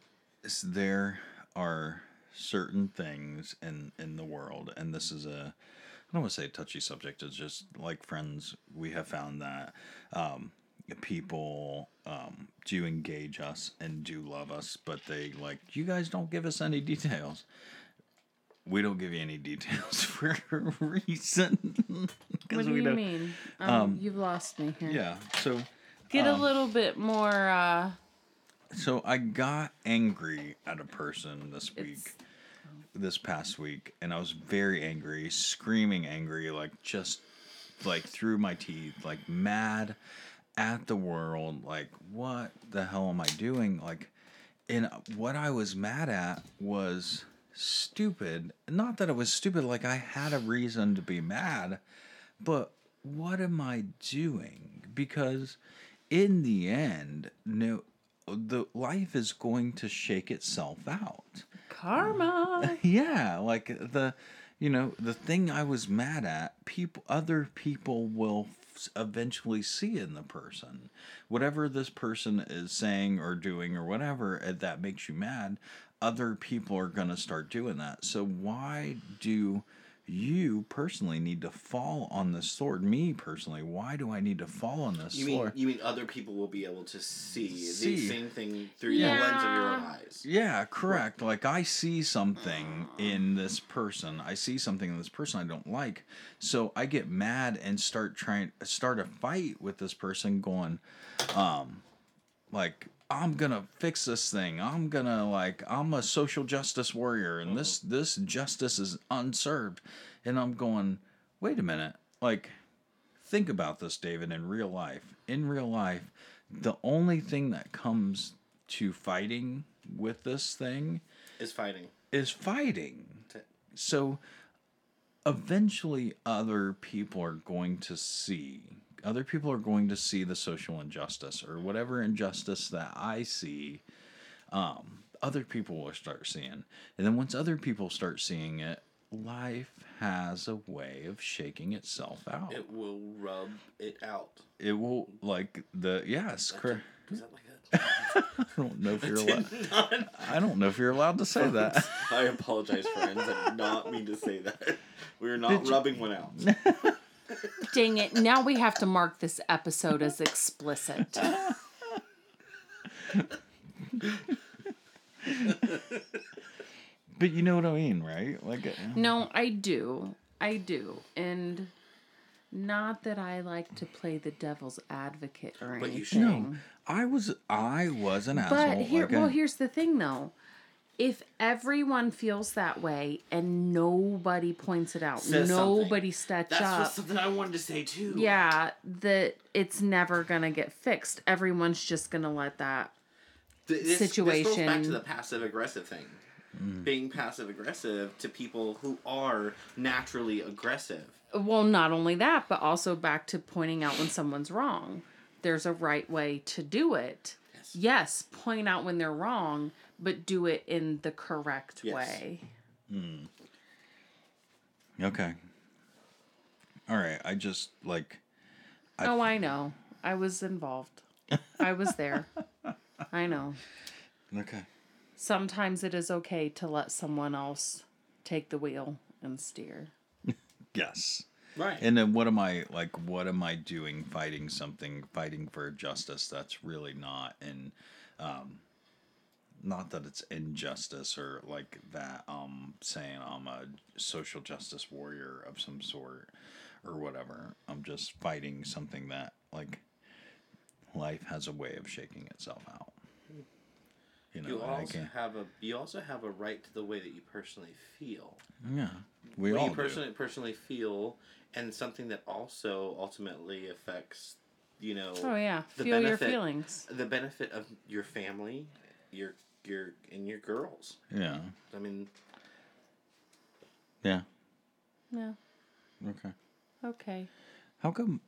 there are certain things in in the world and this is a I don't want to say a touchy subject. It's just like friends. We have found that um, people um, do engage us and do love us, but they like you guys don't give us any details. We don't give you any details for a reason. What do we you don't- mean? Um, you've lost me here. Yeah. So Get a little bit more. uh So I got angry at a person this week, It's- this past week, and I was very angry, screaming angry, like just like through my teeth, like mad at the world, like what the hell am I doing? Like, and what I was mad at was stupid. Not that it was stupid, like I had a reason to be mad, but what am I doing? Because in the end, no, the life is going to shake itself out. karma. Yeah, like the, you know, the thing I was mad at, people, other people will eventually see in the person. Whatever this person is saying or doing or whatever uh, that makes you mad, other people are going to start doing that. So why do you personally need to fall on the sword? Me personally, why do I need to fall on this You mean you mean other people will be able to see, See. the same thing through the lens of your own eyes? Yeah, correct. Like I see something in this person. I see something in this person I don't like. So I get mad and start trying start a fight with this person going um like I'm going to fix this thing. I'm going to like I'm a social justice warrior and this uh-huh. this justice is unserved. And I'm going, "Wait a minute. Like think about this, David, in real life. In real life, the only thing that comes to fighting with this thing Is fighting. is fighting. So eventually, other people are going to see. Other people are going to see the social injustice or whatever injustice that I see. Um, other people will start seeing, and then once other people start seeing it, life has a way of shaking itself out. It will rub it out. It will like the yes, correct. Is that like? I don't know if you're allowed. I don't know if you're allowed to say that. I apologize, friends. I did not mean to say that. We are not Did you- rubbing one out. Dang it. Now we have to mark this episode as explicit. But you know what I mean, right? Like, uh, No, I do. I do. And not that I like to play the devil's advocate or But anything. you should. no, I was I was an But asshole. here, like, well, uh, here's the thing, though. If everyone feels that way and nobody points it out, Says something. nobody steps up. That's up, what something I wanted to say too. yeah, that it's never gonna get fixed. Everyone's just gonna let that. Th- this, This goes back to the passive aggressive thing. Mm. Being passive aggressive to people who are naturally aggressive. Well, not only that, but also back to pointing out when someone's wrong. There's a right way to do it. Yes. Yes, point out when they're wrong, but do it in the correct Yes. way. Hmm. okay. all right. I just like I- oh, I know. I was involved. I was there. I know. okay. Sometimes it is okay to let someone else take the wheel and steer. Yes. Right. And then what am I like? What am I doing? Fighting something, fighting for justice that's really not and um, not that it's injustice or like that. Um, saying I'm a social justice warrior of some sort or whatever. I'm just fighting something that like life has a way of shaking itself out. You know, you and I also can't. have a you also have a right to the way that you personally feel. Yeah, we what all you do. personally personally feel, and something that also ultimately affects, you know. Oh yeah, the feel your benefit- feelings. The benefit of your family, your your and your girls. Yeah. I mean, Yeah. Yeah. Okay. Okay. How come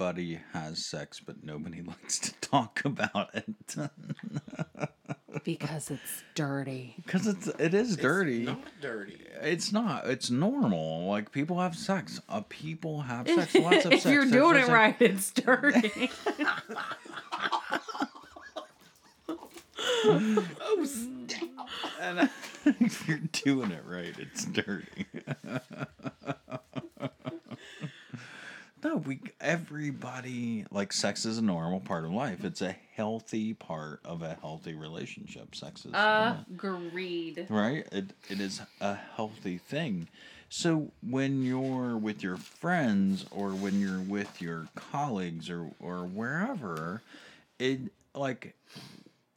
everybody has sex but nobody likes to talk about it? Because it's dirty. Because it's it is dirty. It's not dirty. It's not. It's normal. Like people have sex. Uh, people have sex. Lots of if sex. you're There's doing it just, right, it's dirty. Oh, snap. And if you're doing it right, it's dirty. No, we everybody like sex is a normal part of life. It's a healthy part of a healthy relationship. Sex is uh, Agreed. right? It it is a healthy thing. So when you're with your friends or when you're with your colleagues or or wherever, it like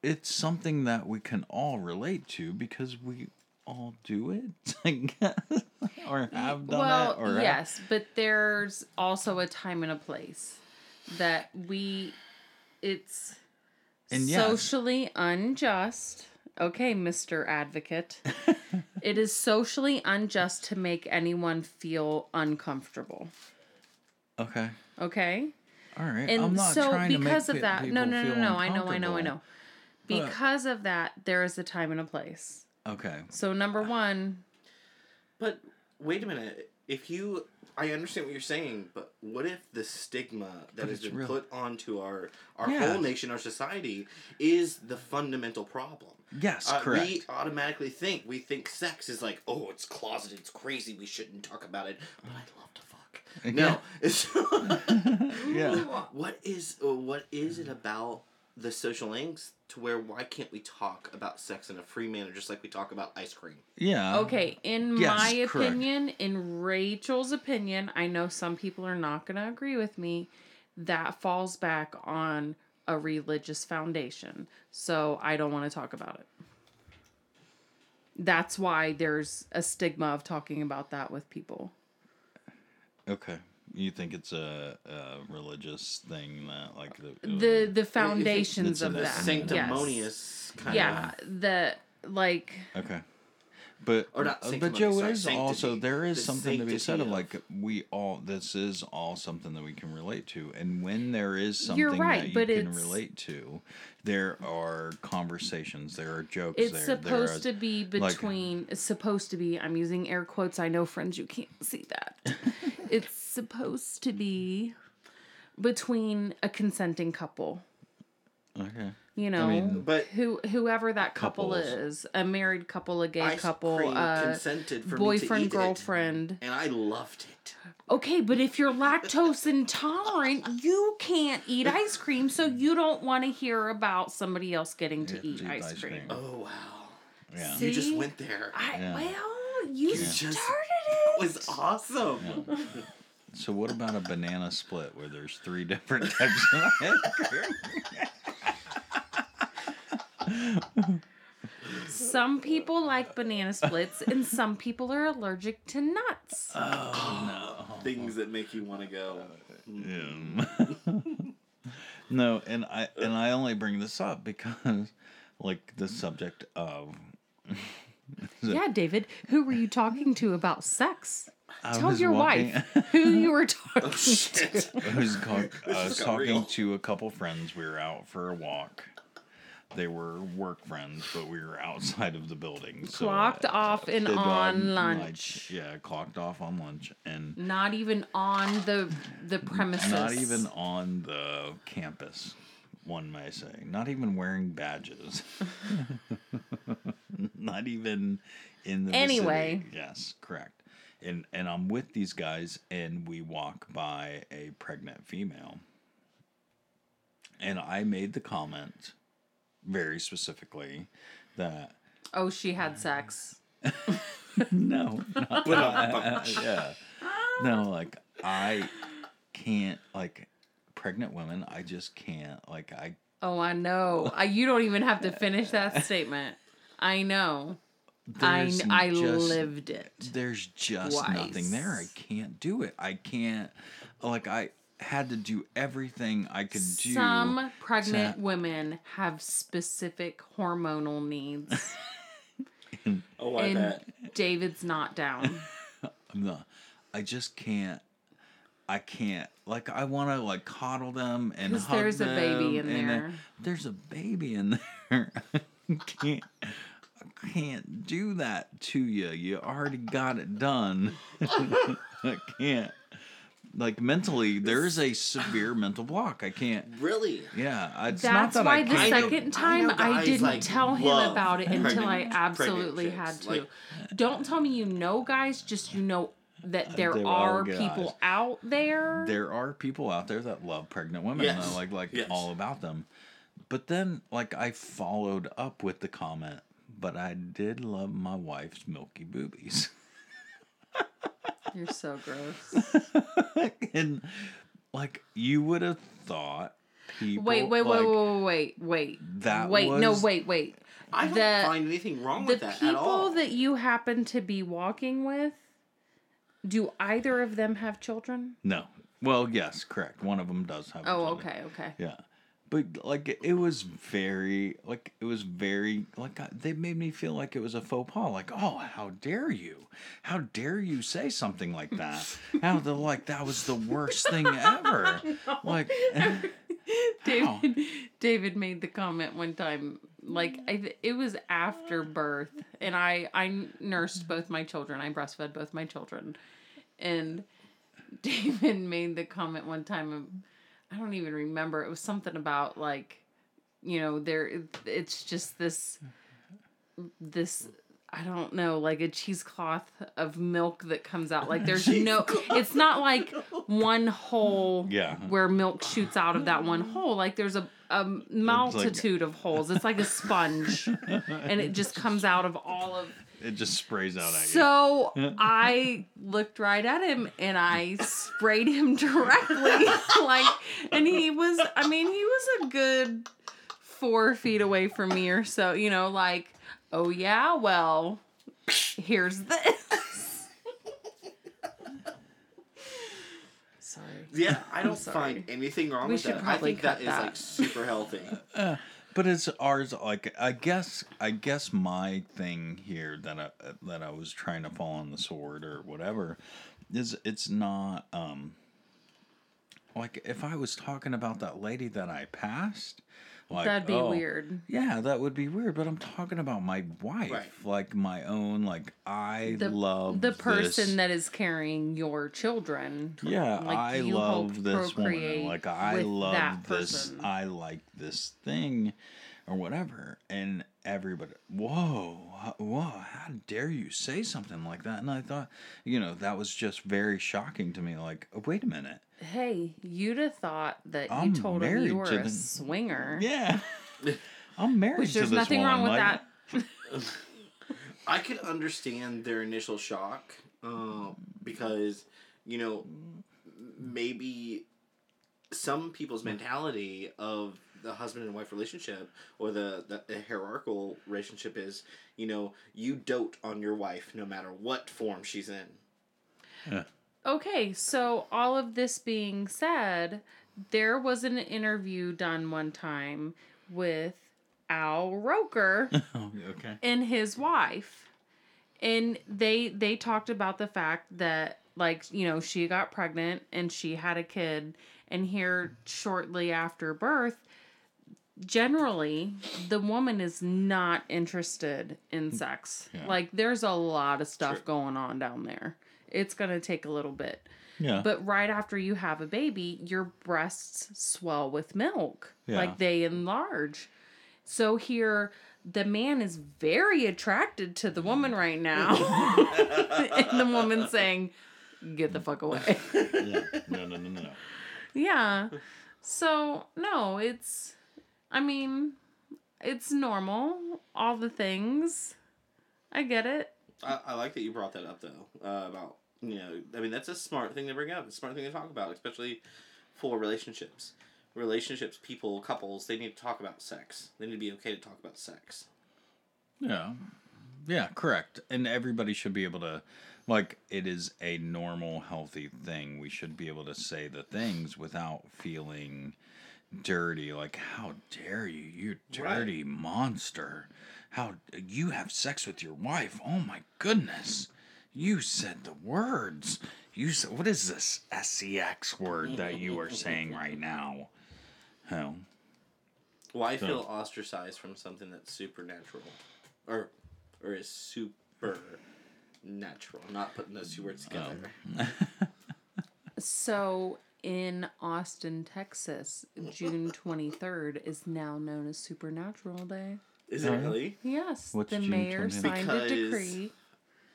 it's something that we can all relate to because we all do it, I guess, or have done well, it, or have- yes, but there's also a time and a place that we. It's And yes. socially unjust. Okay, Mr. Advocate. it is socially unjust to make anyone feel uncomfortable. Okay, Okay? all right. And I'm not so trying to make because of pe- that, no, people no, no, feel no, I know, I know, I uncomfortable. know. Because of that, there is a time and a place. Okay, So number one, But wait a minute. If you, I understand what you're saying, but what if the stigma that But has been real. put onto our our Yeah. whole nation, our society, is the fundamental problem? yes, Uh, correct. We automatically think we think sex is like, oh, it's closeted, it's crazy, we shouldn't talk about it. But I'd love to fuck. No, it's yeah. what is what is it about the social links to where why can't we talk about sex in a free manner, just like we talk about ice cream? Yeah. Okay, in Yes, my correct. opinion, in Rachel's opinion, I know some people are not going to agree with me. That falls back on a religious foundation. So I don't want to talk about it. That's why there's a stigma of talking about that with people. Okay. You think it's a, a religious thing that like the The the it's foundations of The The that. sanctimonious kind of Yeah, of. the like Okay. But Or not uh, but Joe sorry, is also there is The something to be said of sanctity like we all this is all something that we can relate to and when there is something You're right, that you but can it's- relate to there are conversations there are jokes it's there supposed there to be between it's supposed to be i'm using air quotes i know friends you can't see that it's supposed to be between a consenting couple okay you know mean- But- who whoever that couple Couples. is a married couple a gay Ice couple cream uh consented for me to boyfriend eat it, girlfriend and I loved it. okay but if you're lactose intolerant you can't eat ice cream so you don't want to hear about somebody else getting to eat to eat ice, ice cream, cream. Oh wow! yeah See? You just went there. I, Yeah. well you, You started just- it It was awesome. so what about a banana split where there's three different types of ice cream? Some people like banana splits, and some people are allergic to nuts. Oh no! Things that make you want to go. Um, no, and I and I only bring this up because, like, the subject of. Yeah, David, who were you talking to about sex? I Tell your walking- wife who you were talking Oh shit! I was, call, I was uh, talking real. to a couple friends. We were out for a walk, they were work friends, but we were outside of the building. So Clocked off and on like, lunch. yeah, clocked off on lunch and Not even on the the premises. not even on the campus. One may say, not even wearing badges. not even in the Anyway. vicinity. Yes, correct. And and I'm with these guys, and we walk by a pregnant female, and I made the comment very specifically that Oh, she had sex. no, not Ba-dum-bum. yeah. No, like I can't like pregnant women. I just can't like I. Oh, I know. I, you don't even have to finish that statement. I know. I there's I just- lived it. There's just nothing there. I can't do it. I can't. Like I had to do everything I could do. Some pregnant to- women have specific hormonal needs, Oh, I and bet. David's not down. I'm not. I just can't. I can't. Like I want to like coddle them and hug there's a baby in and, there. there's a baby in there. I can't. I can't do that to you. You already got it done. I can't. Like mentally, there's a severe mental block. I can't. Really? Yeah, it's not That's that why I the can't. I know- second I time know I, didn't like, tell him about it until I absolutely had to. like- Don't tell me you know guys, just you know that uh, there There are are guys. people out there. there are people out there that love pregnant women Yes. and like like Yes. all about them but then like i followed up with the comment but i did love my wife's milky boobies You're so gross. and like you would have thought people Wait, wait, like, wait, wait, wait, wait. That wait, no, wait, wait. I don't The- find anything wrong with that at all. The people that you happen to be walking with, do either of them have children? no. Well yes correct. One of them does have Oh, okay, okay. Yeah. But like it was very like it was very like I- they made me feel like it was a faux pas. Like oh how dare you? How dare you say something like that? How the like that was the worst thing ever. Like David David made the comment one time like I, th- it was after birth and I I nursed both my children. I breastfed both my children and David made the comment one time of, I don't even remember it was something about like you know there it's just this this I don't know, like a cheesecloth of milk that comes out. Like there's no, it's not like one hole Yeah. where milk shoots out of that one mm-hmm. hole. Like there's a, a multitude of holes. It's like a sponge, and it just comes out of all of. It just sprays out at you So I looked right at him and I sprayed him directly, like, and he was. I mean, he was a good four feet away from me or so. You know, like, oh yeah, well, here's this. Sorry. yeah, I don't sorry. find anything wrong We with should that. I probably think that cut is that. like super healthy. But it's ours. Like I guess, I guess my thing here that I that I was trying to fall on the sword or whatever is it's not um like if I was talking about that lady that I passed, like That'd be oh, weird. Yeah, that would be weird. But I'm talking about my wife, Right. like my own. Like I The, love the person this. that is carrying your children. Yeah, Like, I you hope love this woman. procreate Like I love this. person. I like this thing, or whatever. And everybody, whoa, whoa! How dare you say something like that? And I thought, you know, that was just very shocking to me. Like, oh, wait a minute. Hey, you'd have thought that you I'm told him married you were to a the- swinger. Yeah, I'm married Which to there's this nothing woman. wrong with like, that. I could understand their initial shock uh, because, you know, maybe some people's mentality of the husband and wife relationship or the, the, the hierarchical relationship is, you know, you dote on your wife no matter what form she's in. Yeah. Okay, so all of this being said, there was an interview done one time with Al Roker Oh, okay. and his wife. And they they talked about the fact that like, you know, she got pregnant and she had a kid and here shortly after birth generally the woman is not interested in mm, sex. Yeah. Like there's a lot of stuff Sure. going on down there. It's going to take a little bit. Yeah. But right after you have a baby, your breasts swell with milk. Yeah. Like they enlarge. So here the man is very attracted to the woman mm. right now. and the woman saying, "Get the fuck away." yeah. No, no, no, no, no. yeah. So, no, it's I mean, it's normal, all the things. I get it. I, I like that you brought that up though uh, about you know I mean that's a smart thing to bring up. It's a smart thing to talk about, especially for relationships. Relationships, people, couples, they need to talk about sex. They need to be okay to talk about sex. Yeah. Yeah, correct. And everybody should be able to like it is a normal healthy thing. We should be able to say the things without feeling dirty like how dare you you dirty monster. How you have sex with your wife? Oh my goodness. You said the words. You said what is this sex word that you are saying right now? Hell. Well, I So- feel ostracized from something that's supernatural, or or is super natural. Not putting those two words oh. together. So, in Austin, Texas, June 23rd is now known as Supernatural Day. Is it really Yes, What's the June mayor 23rd? signed a Because- decree.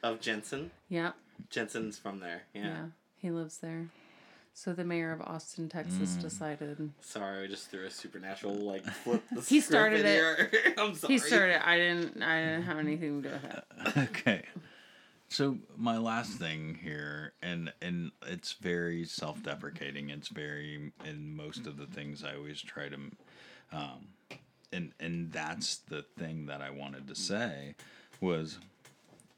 of Jensen? Yep, Jensen's from there. Yeah. yeah. he lives there. So the mayor of Austin, Texas Mm. decided. Sorry, I just threw a supernatural like flip. The He script started in it. here. I'm sorry. He started. I didn't. I didn't have anything to do with it. okay. So my last thing here, and and it's very self-deprecating. It's very in most of the things I always try to, um, and and that's the thing that I wanted to say was,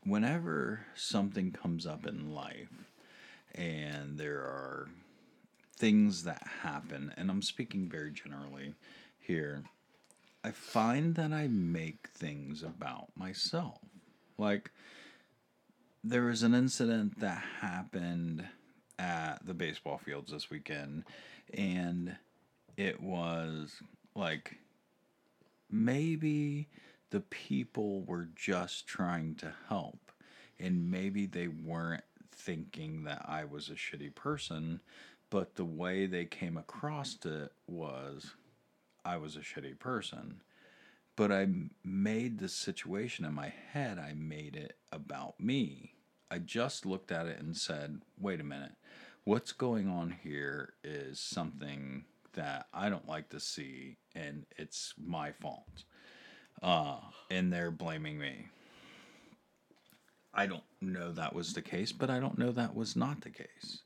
whenever something comes up in life, and there are things that happen, and I'm speaking very generally here. I find that I make things about myself. Like, there was an incident that happened at the baseball fields this weekend, and it was like maybe the people were just trying to help, and maybe they weren't thinking that I was a shitty person, but the way they came across it was I was a shitty person but I made the situation in my head, I made it about me. I just looked at it and said, wait a minute, what's going on here is something that I don't like to see, and it's my fault. Uh, and they're blaming me. I don't know that was the case, but I don't know that was not the case.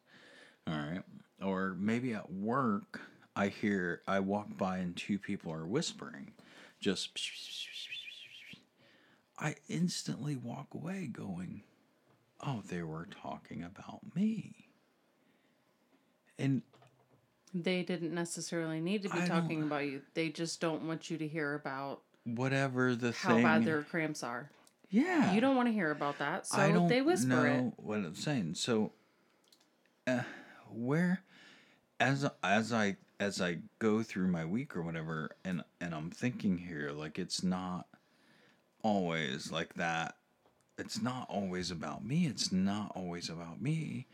All right. Or maybe at work, I hear, I walk by and two people are whispering. Just, I instantly walk away going, oh, they were talking about me. And They didn't necessarily need to be I talking about you. They just don't want you to hear about whatever the thing. how thing. bad their cramps are. yeah. You don't want to hear about that, so I don't they whisper know it. what I'm saying. So, uh, where, as as I as I go through my week or whatever, and and I'm thinking here, like it's not always like that. It's not always about me. It's not always about me.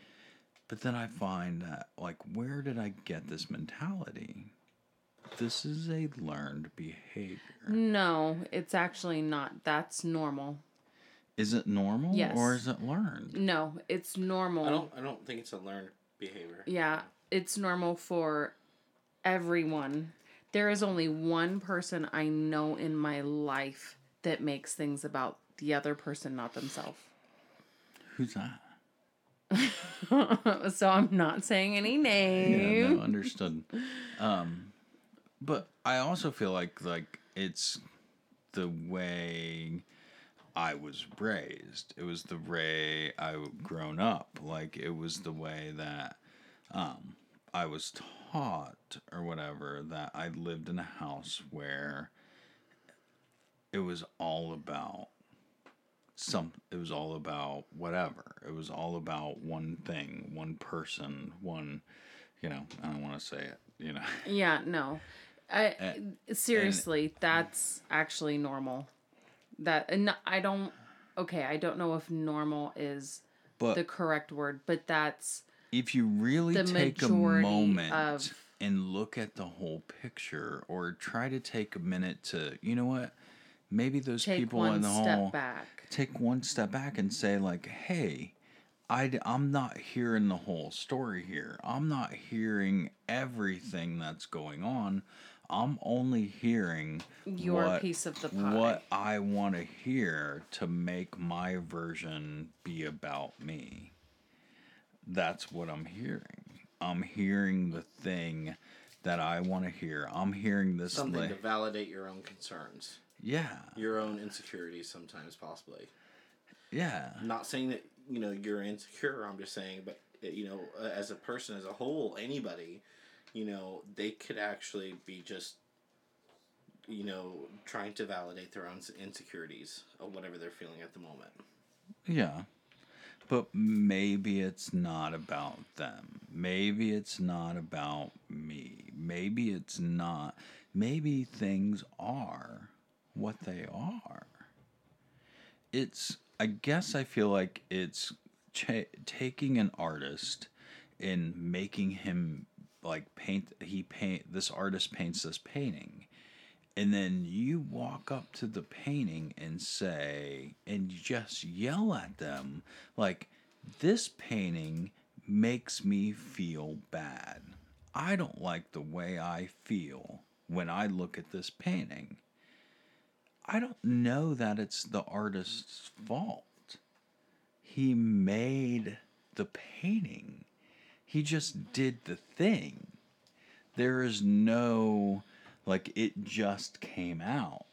But then I find that, like, where did I get this mentality? This is a learned behavior. No, it's actually not. That's normal. Is it normal Yes. or is it learned? No, it's normal. I don't. I don't think it's a learned behavior. Yeah, it's normal for everyone. There is only one person I know in my life that makes things about the other person, not themselves. Who's that? so I'm not saying any name. Yeah, no, understood. Um, but I also feel like like it's the way I was raised. It was the way I grown up. Like it was the way that um, I was taught or whatever. That I lived in a house where it was all about some it was all about whatever it was all about one thing one person one you know i don't want to say it you know Yeah, no. I, And- seriously, that's actually normal. That and I don't. Okay, I don't know if normal is But the correct word, but that's if you really the take a moment of- and look at the whole picture or try to take a minute to you know what maybe those take people in the step whole back. take one step back and say like hey I, am not hearing the whole story here i'm not hearing everything that's going on i'm only hearing Your what, piece of the pie. what i want to hear to make my version be about me that's what i'm hearing i'm hearing the thing that i want to hear i'm hearing this Something to validate your own concerns, yeah your own insecurities, sometimes possibly. yeah I'm not saying that you know you're insecure. I'm just saying, but uh, you know, as a person, as a whole, anybody, you know, they could actually be just, you know, trying to validate their own insecurities of whatever they're feeling at the moment. Yeah. But maybe it's not about them. Maybe it's not about me. Maybe it's not. Maybe things are what they are. It's, I guess I feel like it's cha- taking an artist and making him like paint, he paint, this artist paints this painting and then you walk up to the painting and say and just yell at them like this painting makes me feel bad. I don't like the way i feel when i look at this painting. I don't know that it's the artist's fault. He made the painting. He just did the thing. There is no like it just came out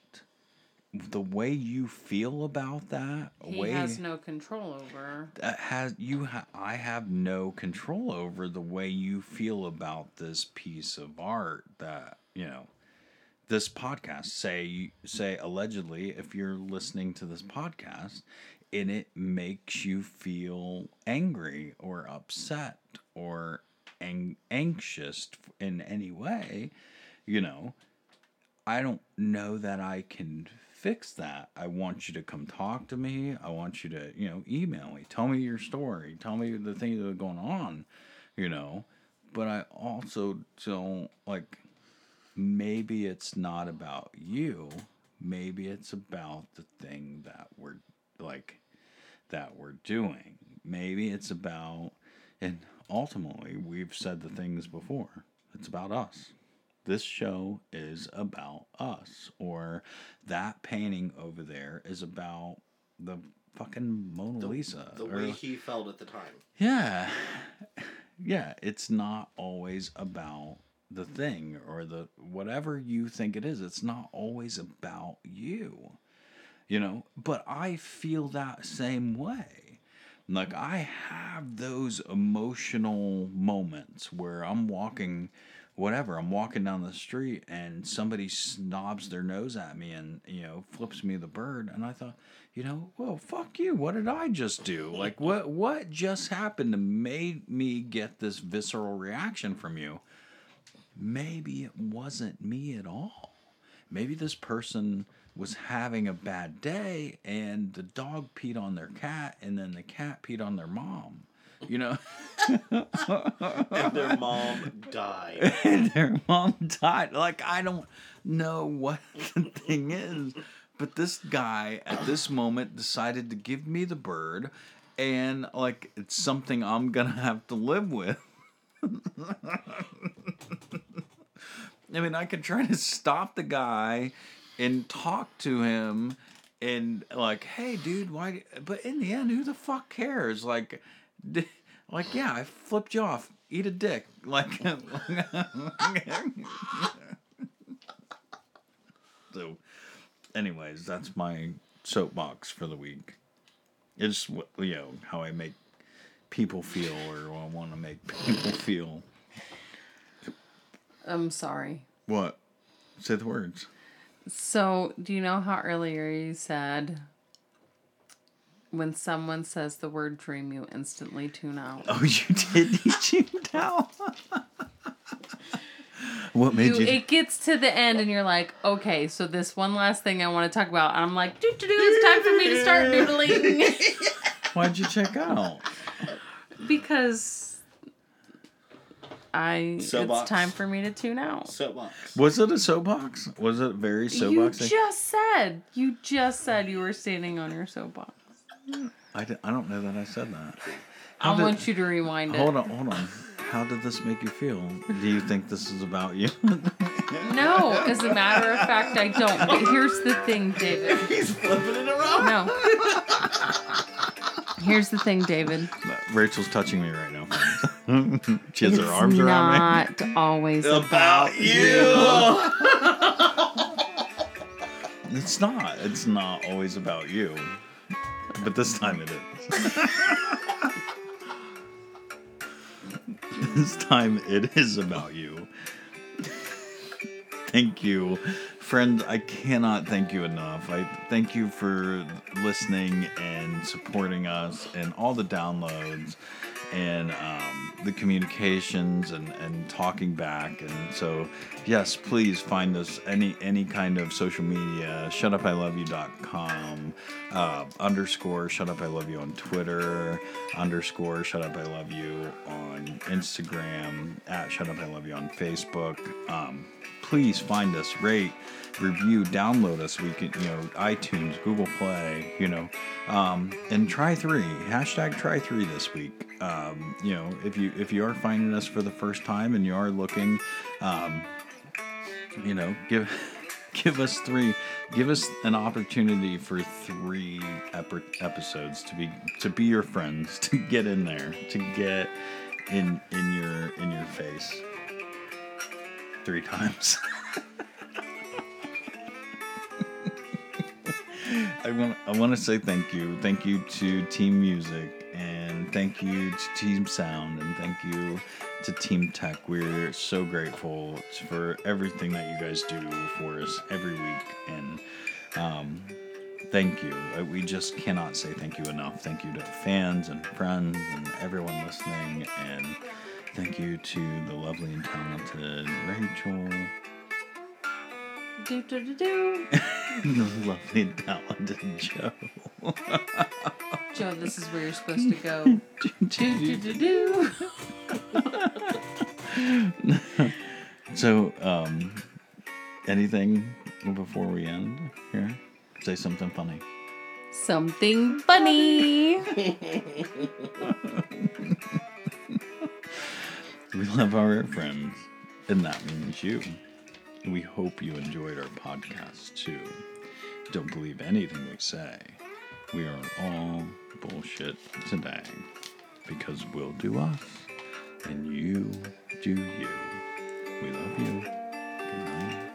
the way you feel about that He way has no control over. that has you ha- I have no control over the way you feel about this piece of art that you know this podcast say say allegedly if you're listening to this podcast and it makes you feel angry or upset or ang- anxious in any way you know I don't know that I can fix that. I want you to come talk to me. I want you to, you know, email me. Tell me your story. Tell me the things that are going on, you know. But I also don't like maybe it's not about you. Maybe it's about the thing that we're like that we're doing. Maybe it's about and ultimately we've said the things before. It's about us this show is about us or that painting over there is about the fucking Mona Lisa The or- way he felt at the time. yeah. Yeah it's not always about the thing or the whatever you think it is it's not always about you you know? But i feel that same way. Like i have those emotional moments where i'm walking whatever i'm walking down the street and somebody snobs their nose at me and you know flips me the bird. And i thought you know well fuck you. What did i just do? Like what what just happened to made me get this visceral reaction from you? Maybe it wasn't me at all. Maybe this person was having a bad day and the dog peed on their cat and then the cat peed on their mom you know And their mom died. and their mom died. Like I don't know what the thing is, but this guy at this moment decided to give me the bird, and like it's something I'm gonna have to live with. I mean, I could try to stop the guy and talk to him and like, hey, dude, why? But in the end, who the fuck cares? Like, like, yeah, I flipped you off. Eat a dick. Like, so. Anyways, that's my soapbox for the week. It's what you know how I make people feel, or I want to make people feel. I'm sorry. What? Say the words. So, do you know how earlier you said when someone says the word dream, you instantly tune out? Oh, you did. You tuned out. What made you, you? it gets to the end and you're like, okay, so this one last thing I want to talk about. And I'm like, doo doo doo, it's time for me to start doodling. Why'd you check out? because I Soapbox. it's time for me to tune out. Soapbox. Was it a soapbox? Was it very soapbox? You just said you just said you were standing on your soapbox. I, I don't know that I said that. I did- want you to rewind it. Hold on, hold on. How did this make you feel? Do you think this is about you? No, as a matter of fact, I don't. But here's the thing, David. He's flipping it around. No. Here's the thing, David. Rachel's touching me right now. she has It's her arms around me. not always About you. It's not. It's not always about you. But this time it is. this time it is about you. thank you. Friend, I cannot thank you enough. I thank you for listening and supporting us and all the downloads and um, the communications and, and talking back. And so, yes, please find us any any kind of social media. ShutUpILoveYou.com uh, underscore Shut Up I Love You on Twitter underscore Shut Up I Love You on Instagram at Shut Up I Love You on Facebook. Um, please find us, rate, review, download us. We can, you know, iTunes, Google Play, you know, um, and try three. Hashtag try three this week. Um, you know, if you if you are finding us for the first time and you are looking, um, you know, give give us three, give us an opportunity for three epi- episodes to be to be your friends, to get in there, to get in in your in your face three times. I want I want to say thank you. Thank you to Team Music and thank you to Team Sound and thank you to Team Tech. We're so grateful for everything that you guys do for us every week and um, thank you. Uh, We just cannot say thank you enough. Thank you to fans and friends and everyone listening and thank you to the lovely and talented Rachel. Do, do, do, do. the lovely and talented Joe. Joe, this is where you're supposed to go. Do, do, do, do. So, um, anything before we end here? Say something funny. Something funny. We love our friends, and that means you. We hope you enjoyed our podcast too. Don't believe anything we say. We are all bullshit today because we'll do us and you do you. We love you. Good night.